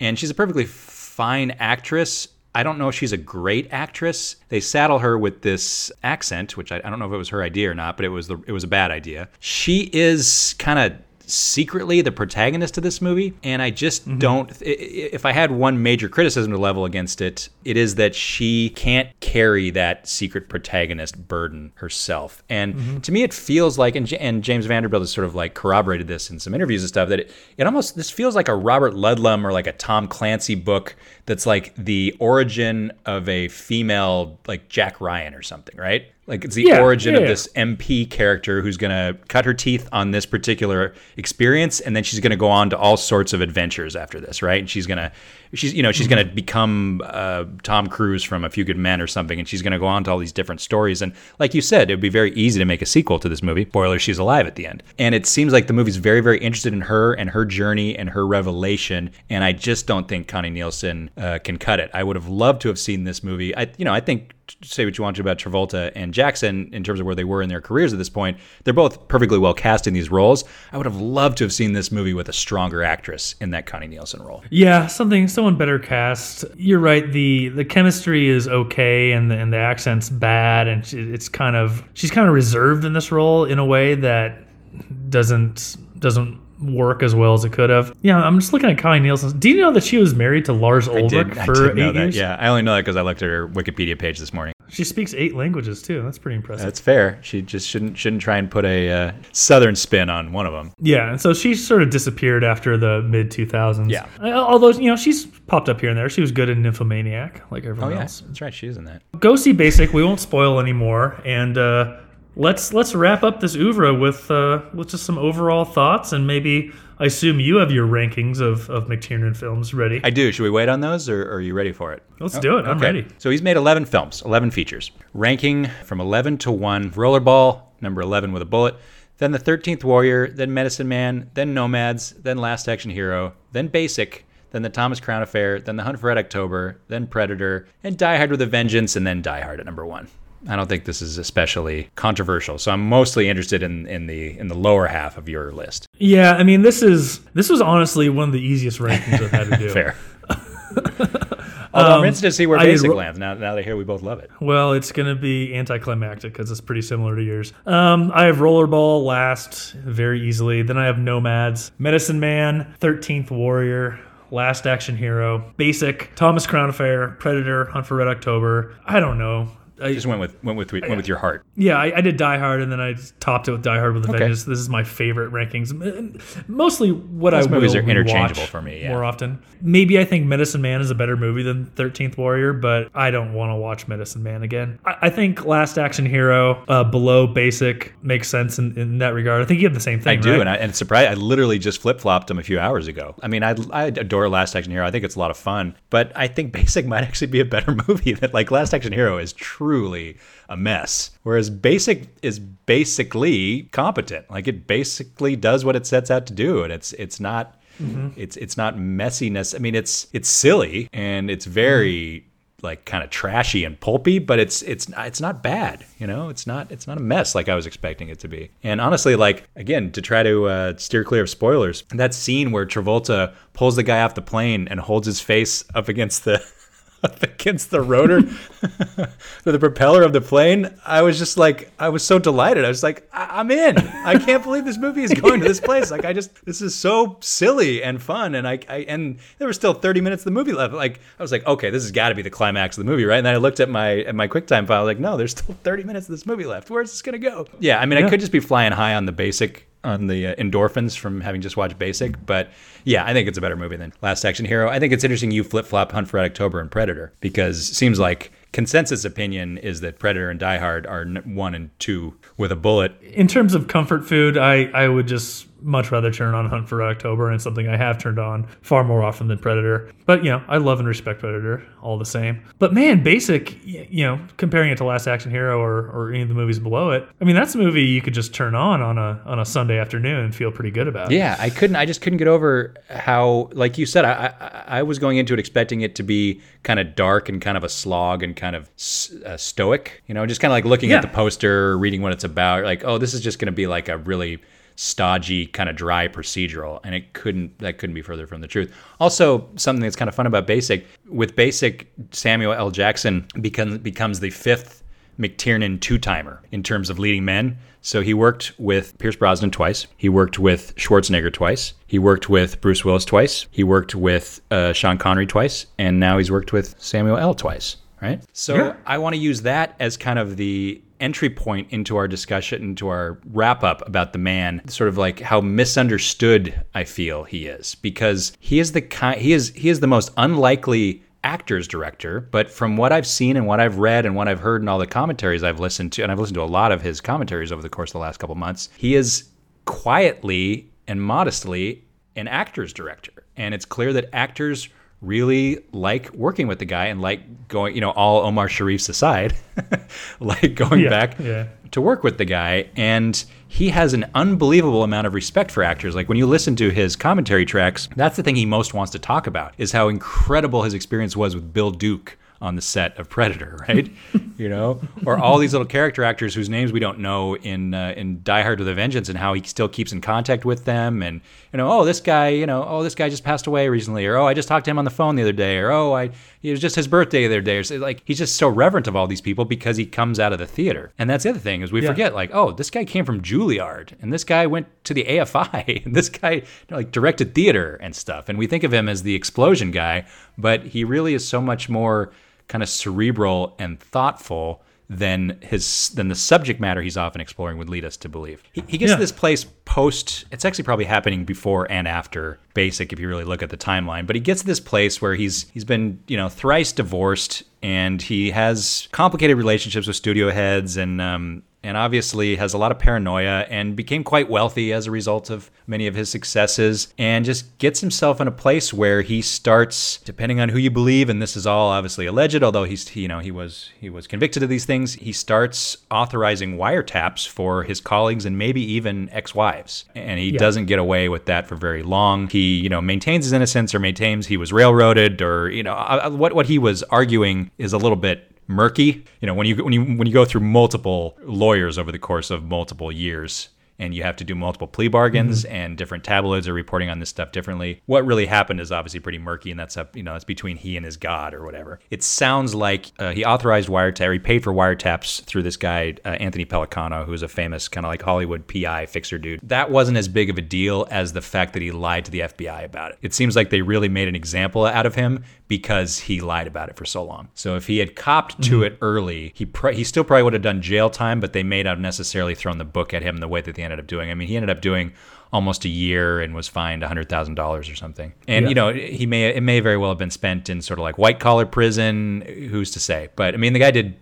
and she's a perfectly fine actress. I don't know if she's a great actress. They saddle her with this accent, which I, I don't know if it was her idea or not, but it was the it was a bad idea. She is kind of secretly the protagonist of this movie and i just mm-hmm. don't i- i- if i had one major criticism to level against it it is that she can't carry that secret protagonist burden herself. And mm-hmm. to me it feels like and, and james vanderbilt has sort of like corroborated this in some interviews and stuff that it, it almost this feels like a robert ludlum or like a tom clancy book that's like the origin of a female like jack ryan or something right like it's the Yeah, origin yeah, of yeah. this MP character who's going to cut her teeth on this particular experience and then she's going to go on to all sorts of adventures after this, right? And she's going to she's you know, she's going to become uh, Tom Cruise from A Few Good Men or something and she's going to go on to all these different stories and like you said, it would be very easy to make a sequel to this movie. Spoiler, she's alive at the end. And it seems like the movie's very very interested in her and her journey and her revelation and I just don't think Connie Nielsen uh, can cut it. I would have loved to have seen this movie. I you know, I think say what you want to about Travolta and Jackson in terms of where they were in their careers at this point. They're both perfectly well cast in these roles. I would have loved to have seen this movie with a stronger actress in that Connie Nielsen role. Yeah, something someone better cast. You're right. the The chemistry is okay, and the, and the accent's bad, and she, it's kind of she's kind of reserved in this role in a way that doesn't doesn't work as well as it could have. Yeah, I'm just looking at Connie Nielsen. Do you know that she was married to Lars Ulrich for eight that. years? Yeah, I only know that because I looked at her Wikipedia page this morning. She speaks eight languages too. That's pretty impressive. That's fair. She just shouldn't shouldn't try and put a uh, southern spin on one of them. Yeah, and so she sort of disappeared after the mid 2000s. Yeah. Although, you know, she's popped up here and there. She was good in Nymphomaniac, like Oh everyone yeah, else. that's right. She is in that. Go see Basic. We won't spoil anymore. And uh, let's let's wrap up this oeuvre with uh, with just some overall thoughts and maybe I assume you have your rankings of, of McTiernan films ready. I do. Should we wait on those, or, or are you ready for it? Let's do it. Oh, I'm Okay. ready. So he's made 11 films, 11 features, ranking from 11 to 1 Rollerball, number 11 with a bullet, then The 13th Warrior, then Medicine Man, then Nomads, then Last Action Hero, then Basic, then The Thomas Crown Affair, then The Hunt for Red October, then Predator, and Die Hard with a Vengeance, and then Die Hard at number 1. I don't think this is especially controversial, so I'm mostly interested in, in the in the lower half of your list. Yeah, I mean this is this was honestly one of the easiest rankings I've had to do. Fair. Although I'm Um, interested to see where I Basic lands now. Now that I hear we both love it. Well, it's going to be anticlimactic because it's pretty similar to yours. Um, I have Rollerball last very easily. Then I have Nomads, Medicine Man, 13th Warrior, Last Action Hero, Basic, Thomas Crown Affair, Predator, Hunt for Red October. I don't know. I just went with went with went with your heart. Yeah, I, I did Die Hard, and then I topped it with Die Hard with a Okay. Vengeance. This is my favorite rankings. Mostly what Those I will movies are interchangeable for me, yeah. more often. Maybe I think Medicine Man is a better movie than Thirteenth Warrior, but I don't want to watch Medicine Man again. I, I think Last Action Hero, uh, below Basic, makes sense in, in that regard. I think you have the same thing. I do, right? and, I, and surprised. I literally just flip flopped them a few hours ago. I mean, I, I adore Last Action Hero. I think it's a lot of fun, but I think Basic might actually be a better movie. That like Last Action Hero is truly a mess, whereas Basic is basically competent. Like it basically does what it sets out to do, and it's it's not. It's it's not messiness. I mean, it's it's silly and it's very like kind of trashy and pulpy, but it's it's it's not bad. You know, it's not it's not a mess like I was expecting it to be. And honestly, like again, to try to uh, steer clear of spoilers, that scene where Travolta pulls the guy off the plane and holds his face up against the up against the rotor for the propeller of the plane, I was just like, I was so delighted. I was like, I- I'm in. I can't believe this movie is going to this place. Like, I just, this is so silly and fun. And I, I and there was still 30 minutes of the movie left. Like, I was like, okay, this has got to be the climax of the movie, right? And then I looked at my at my QuickTime file, like, no, there's still 30 minutes of this movie left. Where's this gonna go? Yeah, I mean, I could just be flying high on the basic on the uh, endorphins from having just watched Basic. But yeah, I think it's a better movie than Last Action Hero. I think it's interesting you flip flop Hunt for Red October and Predator because seems like consensus opinion is that Predator and Die Hard are one and two with a bullet. in terms of comfort food, I, I would just much rather turn on Hunt for October, and something I have turned on far more often than Predator. But you know, I love and respect Predator all the same. But man, Basic, you know, comparing it to Last Action Hero or, or any of the movies below it, I mean, that's a movie you could just turn on on a on a Sunday afternoon and feel pretty good about. Yeah, I couldn't. I just couldn't get over how, like you said, I I, I was going into it expecting it to be kind of dark and kind of a slog and kind of s- uh, stoic. You know, just kind of like looking Yeah. at the poster, reading what it's about. Like, oh, this is just going to be like a really stodgy kind of dry procedural and it couldn't that couldn't be further from the truth also something that's kind of fun about basic with basic samuel l jackson becomes becomes the fifth McTiernan two timer in terms of leading men. So he worked with Pierce Brosnan twice. He worked with Schwarzenegger twice. He worked with Bruce Willis twice. He worked with uh, Sean Connery twice. And now he's worked with Samuel L. twice. Right. So Yeah. I want to use that as kind of the entry point into our discussion, into our wrap up about the man, sort of like how misunderstood I feel he is, because he is the kind, he is he is the most unlikely actors director, but from what I've seen and what I've read and what I've heard and all the commentaries I've listened to, and I've listened to a lot of his commentaries over the course of the last couple months, he is quietly and modestly an actor's director. And it's clear that actors really like working with the guy and like going, you know, all Omar Sharif's aside, like going Yeah, back yeah. to work with the guy. And he has an unbelievable amount of respect for actors. Like when you listen to his commentary tracks, that's the thing he most wants to talk about is how incredible his experience was with Bill Duke on the set of Predator, right? you know, or all these little character actors whose names we don't know in uh, in Die Hard with a Vengeance, and how he still keeps in contact with them, and you know, oh this guy, you know, oh this guy just passed away recently, or oh I just talked to him on the phone the other day, or oh I it was just his birthday the other day, or so, like he's just so reverent of all these people because he comes out of the theater, and that's the other thing is we Yeah. forget like oh this guy came from Juilliard, and this guy went to the AFI, and this guy you know, like directed theater and stuff, and we think of him as the explosion guy, but he really is so much more kind of cerebral and thoughtful than his than the subject matter he's often exploring would lead us to believe. He, he gets Yeah. to this place post. It's actually probably happening before and after Basic, if you really look at the timeline. But he gets to this place where he's he's been you know thrice divorced and he has complicated relationships with studio heads and um, and obviously has a lot of paranoia and became quite wealthy as a result of many of his successes and just gets himself in a place where he starts depending on who you believe and this is all obviously alleged although he's you know he was he was convicted of these things he starts authorizing wiretaps for his colleagues and maybe even ex-wives. And he doesn't get away with that for very long. He you know maintains his innocence or maintains he was railroaded or you know uh, what what he was arguing is a little bit murky. You know, when you when you when you go through multiple lawyers over the course of multiple years and you have to do multiple plea bargains and different tabloids are reporting on this stuff differently. What really happened is obviously pretty murky and that's up, you know, that's between he and his god or whatever. It sounds like uh, he authorized wiretap, he paid for wiretaps through this guy uh, Anthony Pellicano who's a famous kind of like Hollywood PI fixer dude. That wasn't as big of a deal as the fact that he lied to the FBI about it. It seems like they really made an example out of him because he lied about it for so long. So if he had copped to it early, he pr- he still probably would have done jail time, but they may not have necessarily thrown the book at him the way that they ended up doing. I mean, he ended up doing almost a year and was fined $100,000 or something. And Yeah. you know, he may it may very well have been spent in sort of like white collar prison, who's to say. But I mean, the guy did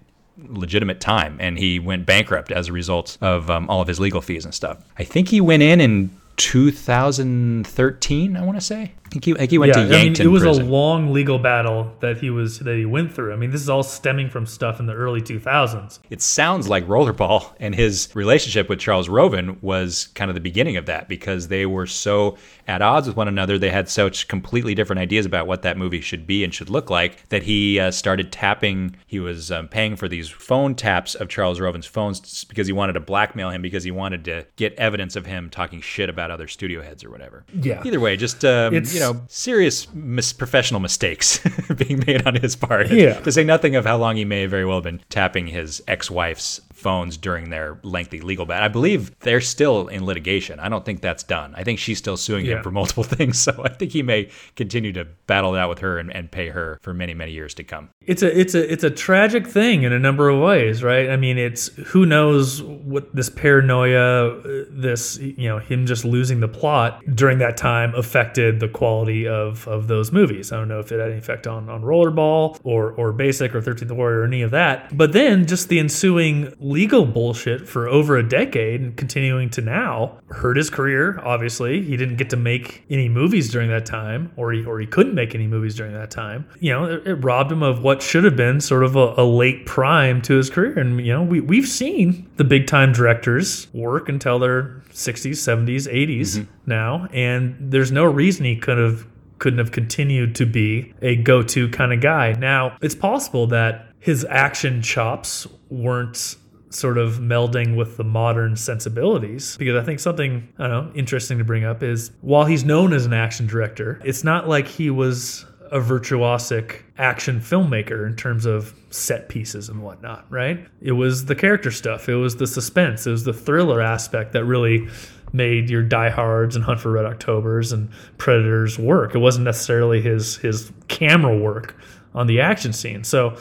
legitimate time and he went bankrupt as a result of um, all of his legal fees and stuff. I think he went in in 2013, I want to say. I think he, I think he went yeah, to I mean, it was prison. a long legal battle that he was that he went through. I mean, this is all stemming from stuff in the early 2000s. it sounds like Rollerball and his relationship with Charles Roven was kind of the beginning of that because they were so at odds with one another. They had such completely different ideas about what that movie should be and should look like that he uh, started tapping. He was um, paying for these phone taps of Charles Roven's phones because he wanted to blackmail him because he wanted to get evidence of him talking shit about other studio heads or whatever. Yeah. Either way, just um, you know, serious mis- professional mistakes being made on his part. Yeah. To say nothing of how long he may very well have been tapping his ex-wife's phones during their lengthy legal battle. I believe they're still in litigation. I don't think that's done. I think she's still suing Yeah. him for multiple things. So I think he may continue to battle it out with her and, and pay her for many, many years to come. It's a it's a it's a tragic thing in a number of ways, right? I mean, it's who knows what this paranoia, uh, this you know, him just losing the plot during that time affected the quality of of those movies. I don't know if it had any effect on on Rollerball or or Basic or Thirteenth Warrior or any of that. But then just the ensuing legal bullshit for over a decade and continuing to now hurt his career. Obviously, he didn't get to make any movies during that time, or he or he couldn't make any movies during that time. You know, it, it robbed him of what should have been sort of a, a late prime to his career. And you know, we we've seen the big time directors work until their 60s, 70s, 80s now, and there's no reason he could have couldn't have continued to be a go-to kind of guy. Now, it's possible that his action chops weren't sort of melding with the modern sensibilities because I think something I don't know interesting to bring up is while he's known as an action director, it's not like he was a virtuosic action filmmaker in terms of set pieces and whatnot, right? It was the character stuff, it was the suspense, it was the thriller aspect that really made your Die Hards and Hunt for Red Octobers and Predators work. It wasn't necessarily his his camera work on the action scene. So,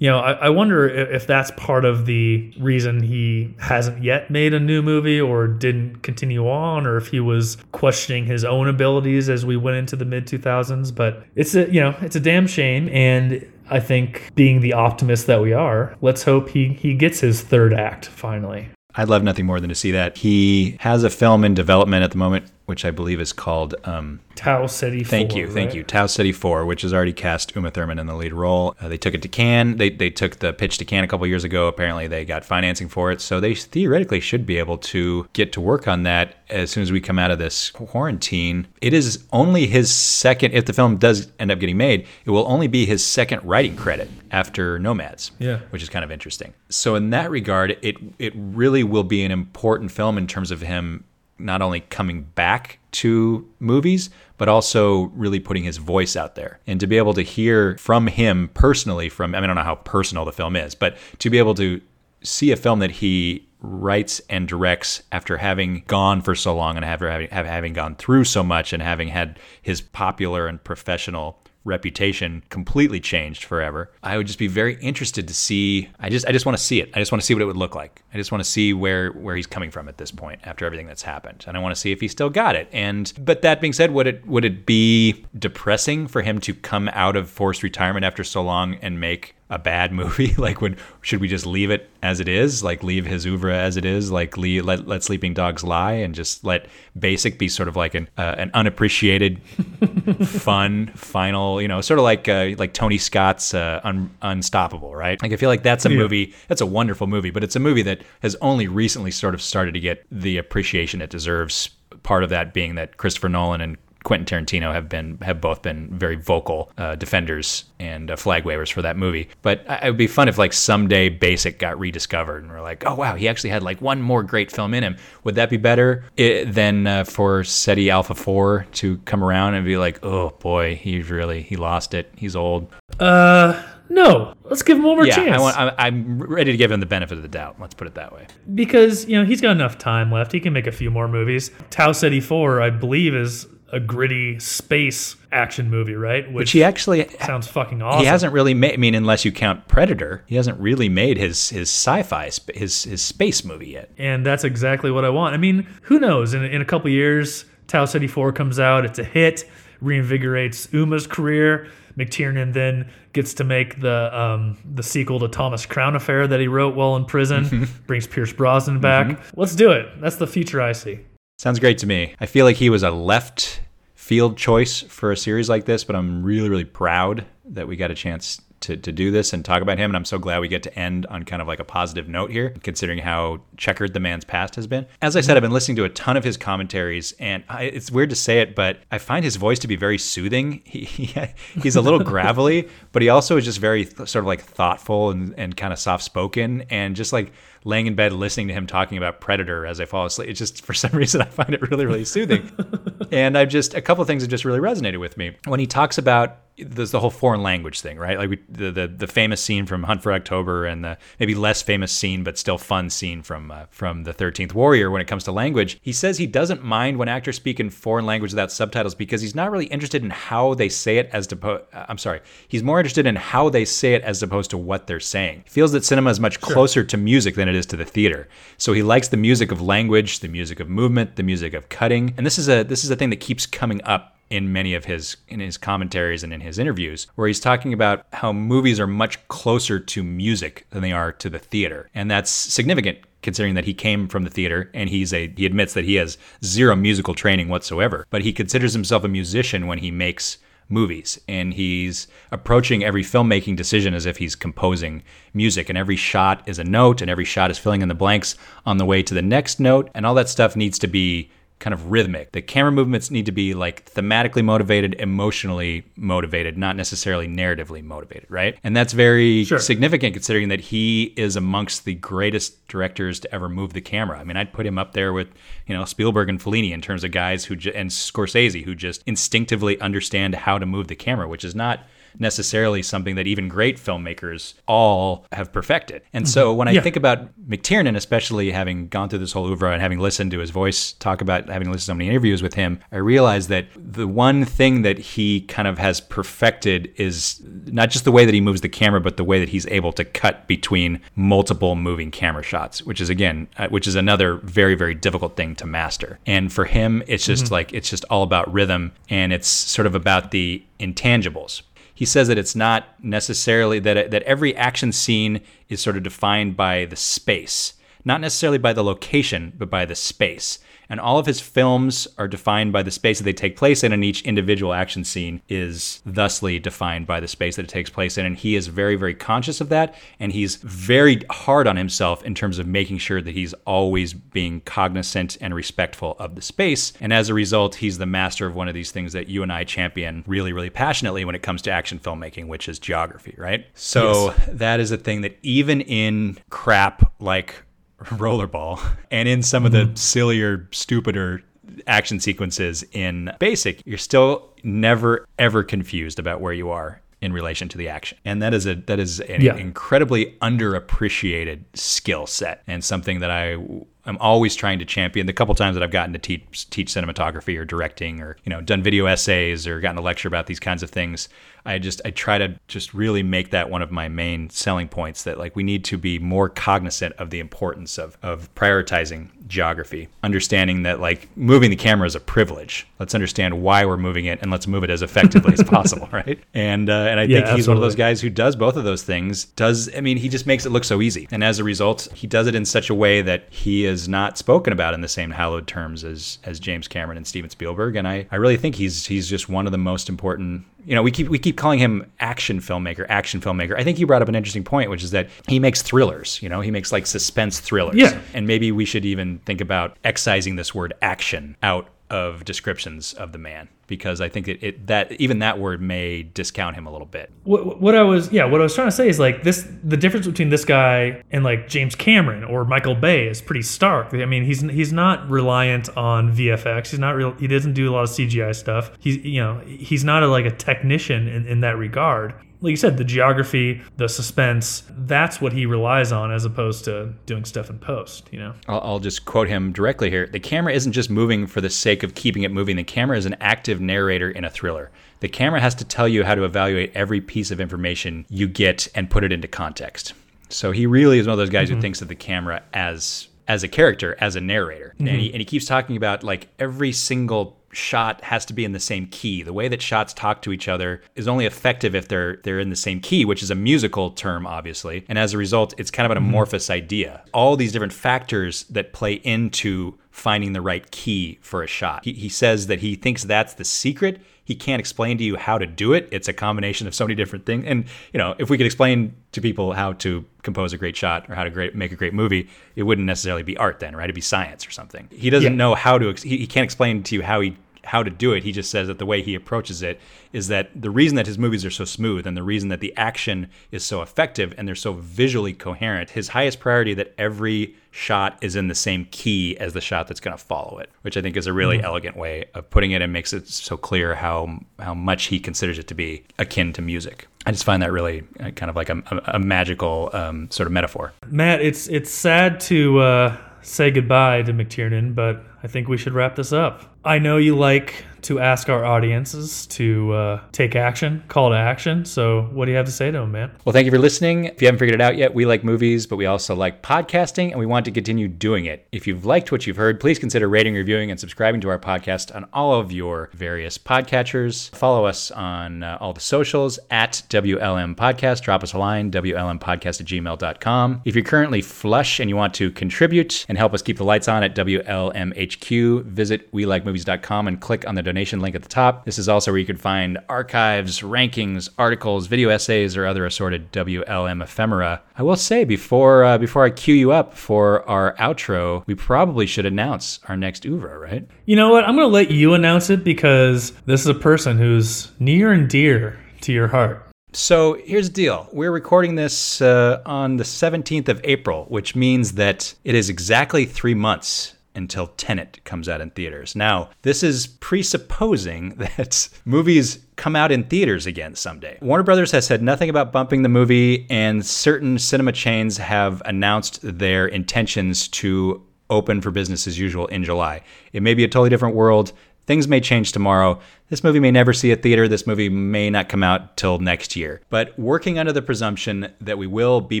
you know, I, I wonder if, that's part of the reason he hasn't yet made a new movie or didn't continue on, or if he was questioning his own abilities as we went into the mid 2000s. But it's a you know it's a damn shame, and I think being the optimist that we are, let's hope he he gets his third act finally. I'd love nothing more than to see that. He has a film in development at the moment, which I believe is called um, Tau Ceti. Thank 4, you, thank you. Tau Ceti 4, which has already cast Uma Thurman in the lead role. Uh, they took it to Cannes. They, they took the pitch to Cannes a couple years ago. Apparently, they got financing for it. So they theoretically should be able to get to work on that as soon as we come out of this quarantine. It is only his second, if the film does end up getting made, it will only be his second writing credit after Nomads, Yeah. which is kind of interesting. So, in that regard, it, it really will be an important film in terms of him not only coming back to movies, but also really putting his voice out there. And to be able to hear from him personally, from, I mean, I don't know how personal the film is, but to be able to see a film that he writes and directs after having gone for so long and after having, having gone through so much and having had his popular and professional reputation completely changed forever. I would just be very interested to see I just I just want to see it. I just want to see what it would look like. I just want to see where where he's coming from at this point after everything that's happened. And I want to see if he still got it. And but that being said, would it would it be depressing for him to come out of forced retirement after so long and make a bad movie? like would should we just leave it as it is? Like leave his oeuvre as it is? Like leave, let let sleeping dogs lie and just let basic be sort of like an uh, an unappreciated fun final you know sort of like uh, like tony scott's uh, Un- unstoppable right like i feel like that's a Yeah. movie that's a wonderful movie but it's a movie that has only recently sort of started to get the appreciation it deserves part of that being that christopher nolan and Quentin Tarantino have been have both been very vocal uh, defenders and uh, flag wavers for that movie. But I- it would be fun if like someday Basic got rediscovered and we're like, oh wow, he actually had like one more great film in him. Would that be better i than uh, for SETI Alpha Four to come around and be like, oh boy, he's really he lost it. He's old. Uh, no. Let's give him one more yeah, chance. I want, I, I'm ready to give him the benefit of the doubt. Let's put it that way. because you know he's got enough time left. He can make a few more movies. Tau Ceti Four, I believe, is a gritty space action movie, right? Which he actually sounds fucking awesome. He hasn't really made. I mean, unless you count Predator, he hasn't really made his his sci-fi his his space movie yet. And that's exactly what I want. I mean, who knows? In in a couple years, Tau Ceti Four comes out. It's a hit, reinvigorates Uma's career. McTiernan then gets to make the um, the sequel to Thomas Crown Affair that he wrote while in prison. brings Pierce Brosnan back. Mm-hmm. Let's do it. That's the future I see. Sounds great to me. I feel like he was a left field choice for a series like this, but I'm really, really proud that we got a chance to, to do this and talk about him. And I'm so glad we get to end on kind of like a positive note here, considering how checkered the man's past has been. As I said, I've been listening to a ton of his commentaries, and I, it's weird to say it, but I find his voice to be very soothing. He, he he's a little gravelly, but he also is just very th- sort of like thoughtful and, and kind of soft spoken, and just like laying in bed listening to him talking about Predator as I fall asleep. It's just for some reason I find it really, really soothing. and I've just a couple of things have just really resonated with me when he talks about there's the whole foreign language thing, right? Like we, the, the the famous scene from Hunt for October, and the maybe less famous scene but still fun scene from uh, from the Thirteenth Warrior when it comes to language. He says he doesn't mind when actors speak in foreign language without subtitles because he's not really interested in how they say it as to. I'm sorry, he's more interested in how they say it as opposed to what they're saying. He feels that cinema is much sure. closer to music than it is to the theater. So he likes the music of language, the music of movement, the music of cutting, and this is a this is a thing that keeps coming up in many of his in his commentaries and in his interviews where he's talking about how movies are much closer to music than they are to the theater and that's significant considering that he came from the theater and he's a he admits that he has zero musical training whatsoever but he considers himself a musician when he makes movies and he's approaching every filmmaking decision as if he's composing music and every shot is a note and every shot is filling in the blanks on the way to the next note and all that stuff needs to be kind of rhythmic. The camera movements need to be like thematically motivated, emotionally motivated, not necessarily narratively motivated, right? And that's very sure. significant considering that he is amongst the greatest directors to ever move the camera. I mean, I'd put him up there with, you know, Spielberg and Fellini in terms of guys who and Scorsese who just instinctively understand how to move the camera, which is not necessarily something that even great filmmakers all have perfected. And so mm-hmm. when I yeah. think about McTiernan, especially having gone through this whole oeuvre and having listened to his voice talk about having listened to so many interviews with him, I realize that the one thing that he kind of has perfected is not just the way that he moves the camera, but the way that he's able to cut between multiple moving camera shots, which is again, uh, which is another very, very difficult thing to master. And for him, it's just mm-hmm. like, it's just all about rhythm and it's sort of about the intangibles he says that it's not necessarily that that every action scene is sort of defined by the space, not necessarily by the location, but by the space and all of his films are defined by the space that they take place in, and each individual action scene is thusly defined by the space that it takes place in. And he is very, very conscious of that, and he's very hard on himself in terms of making sure that he's always being cognizant and respectful of the space. And as a result, he's the master of one of these things that you and I champion really, really passionately when it comes to action filmmaking, which is geography, right? So yes. that is a thing that even in crap like rollerball and in some of the mm-hmm. sillier stupider action sequences in basic you're still never ever confused about where you are in relation to the action and that is a that is an yeah. incredibly underappreciated skill set and something that i I'm always trying to champion. The couple times that I've gotten to teach teach cinematography or directing or you know done video essays or gotten a lecture about these kinds of things, I just I try to just really make that one of my main selling points that like we need to be more cognizant of the importance of of prioritizing geography, understanding that like moving the camera is a privilege. Let's understand why we're moving it and let's move it as effectively as possible, right? And uh, and I yeah, think he's absolutely. one of those guys who does both of those things. Does I mean he just makes it look so easy, and as a result, he does it in such a way that he is not spoken about in the same hallowed terms as as James Cameron and Steven Spielberg. And I I really think he's he's just one of the most important you know, we keep we keep calling him action filmmaker, action filmmaker. I think you brought up an interesting point, which is that he makes thrillers. You know, he makes like suspense thrillers. Yeah. And maybe we should even think about excising this word action out of descriptions of the man because I think it, it, that even that word may discount him a little bit. What, what, I was yeah, what I was trying to say is like this the difference between this guy and like James Cameron or Michael Bay is pretty stark. I mean, he's he's not reliant on VFX. He's not real. He doesn't do a lot of CGI stuff. He's you know he's not a, like a technician in, in that regard like you said, the geography, the suspense, that's what he relies on as opposed to doing stuff in post, you know? I'll, I'll just quote him directly here. The camera isn't just moving for the sake of keeping it moving. The camera is an active narrator in a thriller. The camera has to tell you how to evaluate every piece of information you get and put it into context. So he really is one of those guys Mm-hmm. who thinks of the camera as as a character, as a narrator. Mm-hmm. he, and he keeps talking about like every single shot has to be in the same key. The way that shots talk to each other is only effective if they're they're in the same key, which is a musical term obviously. And as a result, it's kind of an mm-hmm. amorphous idea. All these different factors that play into finding the right key for a shot. He, he says that he thinks that's the secret. He can't explain to you how to do it. It's a combination of so many different things. And you know, if we could explain to people how to compose a great shot or how to great, make a great movie, it wouldn't necessarily be art then, right? It'd be science or something. He doesn't Yeah. know how to. He, he can't explain to you how he how to do it. He just says that the way he approaches it is that the reason that his movies are so smooth and the reason that the action is so effective and they're so visually coherent, his highest priority that every shot is in the same key as the shot that's going to follow it, which I think is a really elegant way of putting it and makes it so clear how how much he considers it to be akin to music. I just find that really uh, kind of like a, a, a magical um, sort of metaphor. Matt, it's it's sad to uh, say goodbye to McTiernan, but I think we should wrap this up. I know you like to ask our audiences to uh, take action, call to action. So, what do you have to say to them, man? Well, thank you for listening. If you haven't figured it out yet, we like movies, but we also like podcasting, and we want to continue doing it. If you've liked what you've heard, please consider rating, reviewing, and subscribing to our podcast on all of your various podcatchers. Follow us on uh, all the socials at WLM Podcast. Drop us a line, WLMPodcast at gmail.com. If you're currently flush and you want to contribute and help us keep the lights on at WLMHQ, visit WeLikeMovies.com and click on the donation link at the top. This is also where you can find archives, rankings, articles, video essays, or other assorted WLM ephemera. I will say before uh, before I cue you up for our outro, we probably should announce our next oeuvre, right? You know what? I'm going to let you announce it because this is a person who's near and dear to your heart. So here's the deal. We're recording this uh, on the 17th of April, which means that it is exactly three months until Tenet comes out in theaters. Now, this is presupposing that movies come out in theaters again someday. Warner Brothers has said nothing about bumping the movie, and certain cinema chains have announced their intentions to open for business as usual in July. It may be a totally different world. Things may change tomorrow. This movie may never see a theater. This movie may not come out till next year. But working under the presumption that we will be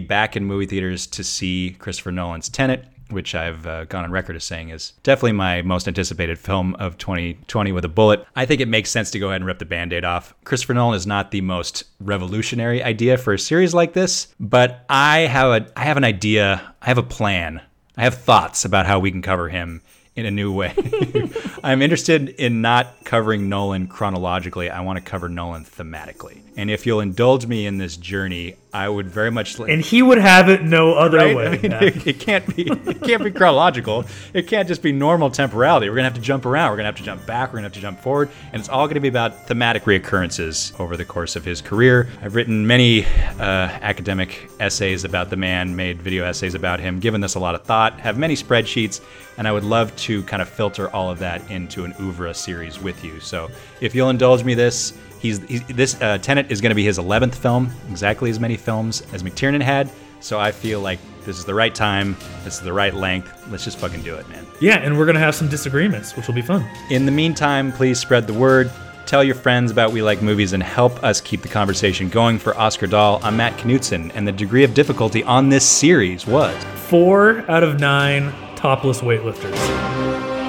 back in movie theaters to see Christopher Nolan's Tenet, which I've uh, gone on record as saying is definitely my most anticipated film of 2020 with a bullet. I think it makes sense to go ahead and rip the band aid off. Christopher Nolan is not the most revolutionary idea for a series like this, but I have a I have an idea, I have a plan, I have thoughts about how we can cover him in a new way. I'm interested in not covering Nolan chronologically. I want to cover Nolan thematically. And if you'll indulge me in this journey, I would very much like And he would have it no other right? way. I mean, it, it can't be it can't be chronological. It can't just be normal temporality. We're gonna have to jump around. We're gonna have to jump back. We're gonna have to jump forward, and it's all gonna be about thematic reoccurrences over the course of his career. I've written many uh, academic essays about the man, made video essays about him, given this a lot of thought. Have many spreadsheets, and I would love to kind of filter all of that into an oeuvre series with you. So if you'll indulge me this. He's, he's this uh, Tenet is going to be his 11th film, exactly as many films as McTiernan had. So I feel like this is the right time. This is the right length. Let's just fucking do it, man. yeah, and we're going to have some disagreements, which will be fun. In the meantime, please spread the word. Tell your friends about We Like Movies and help us keep the conversation going for Oscar Dahl. I'm Matt Knutson, and the degree of difficulty on this series was Four out of nine topless weightlifters.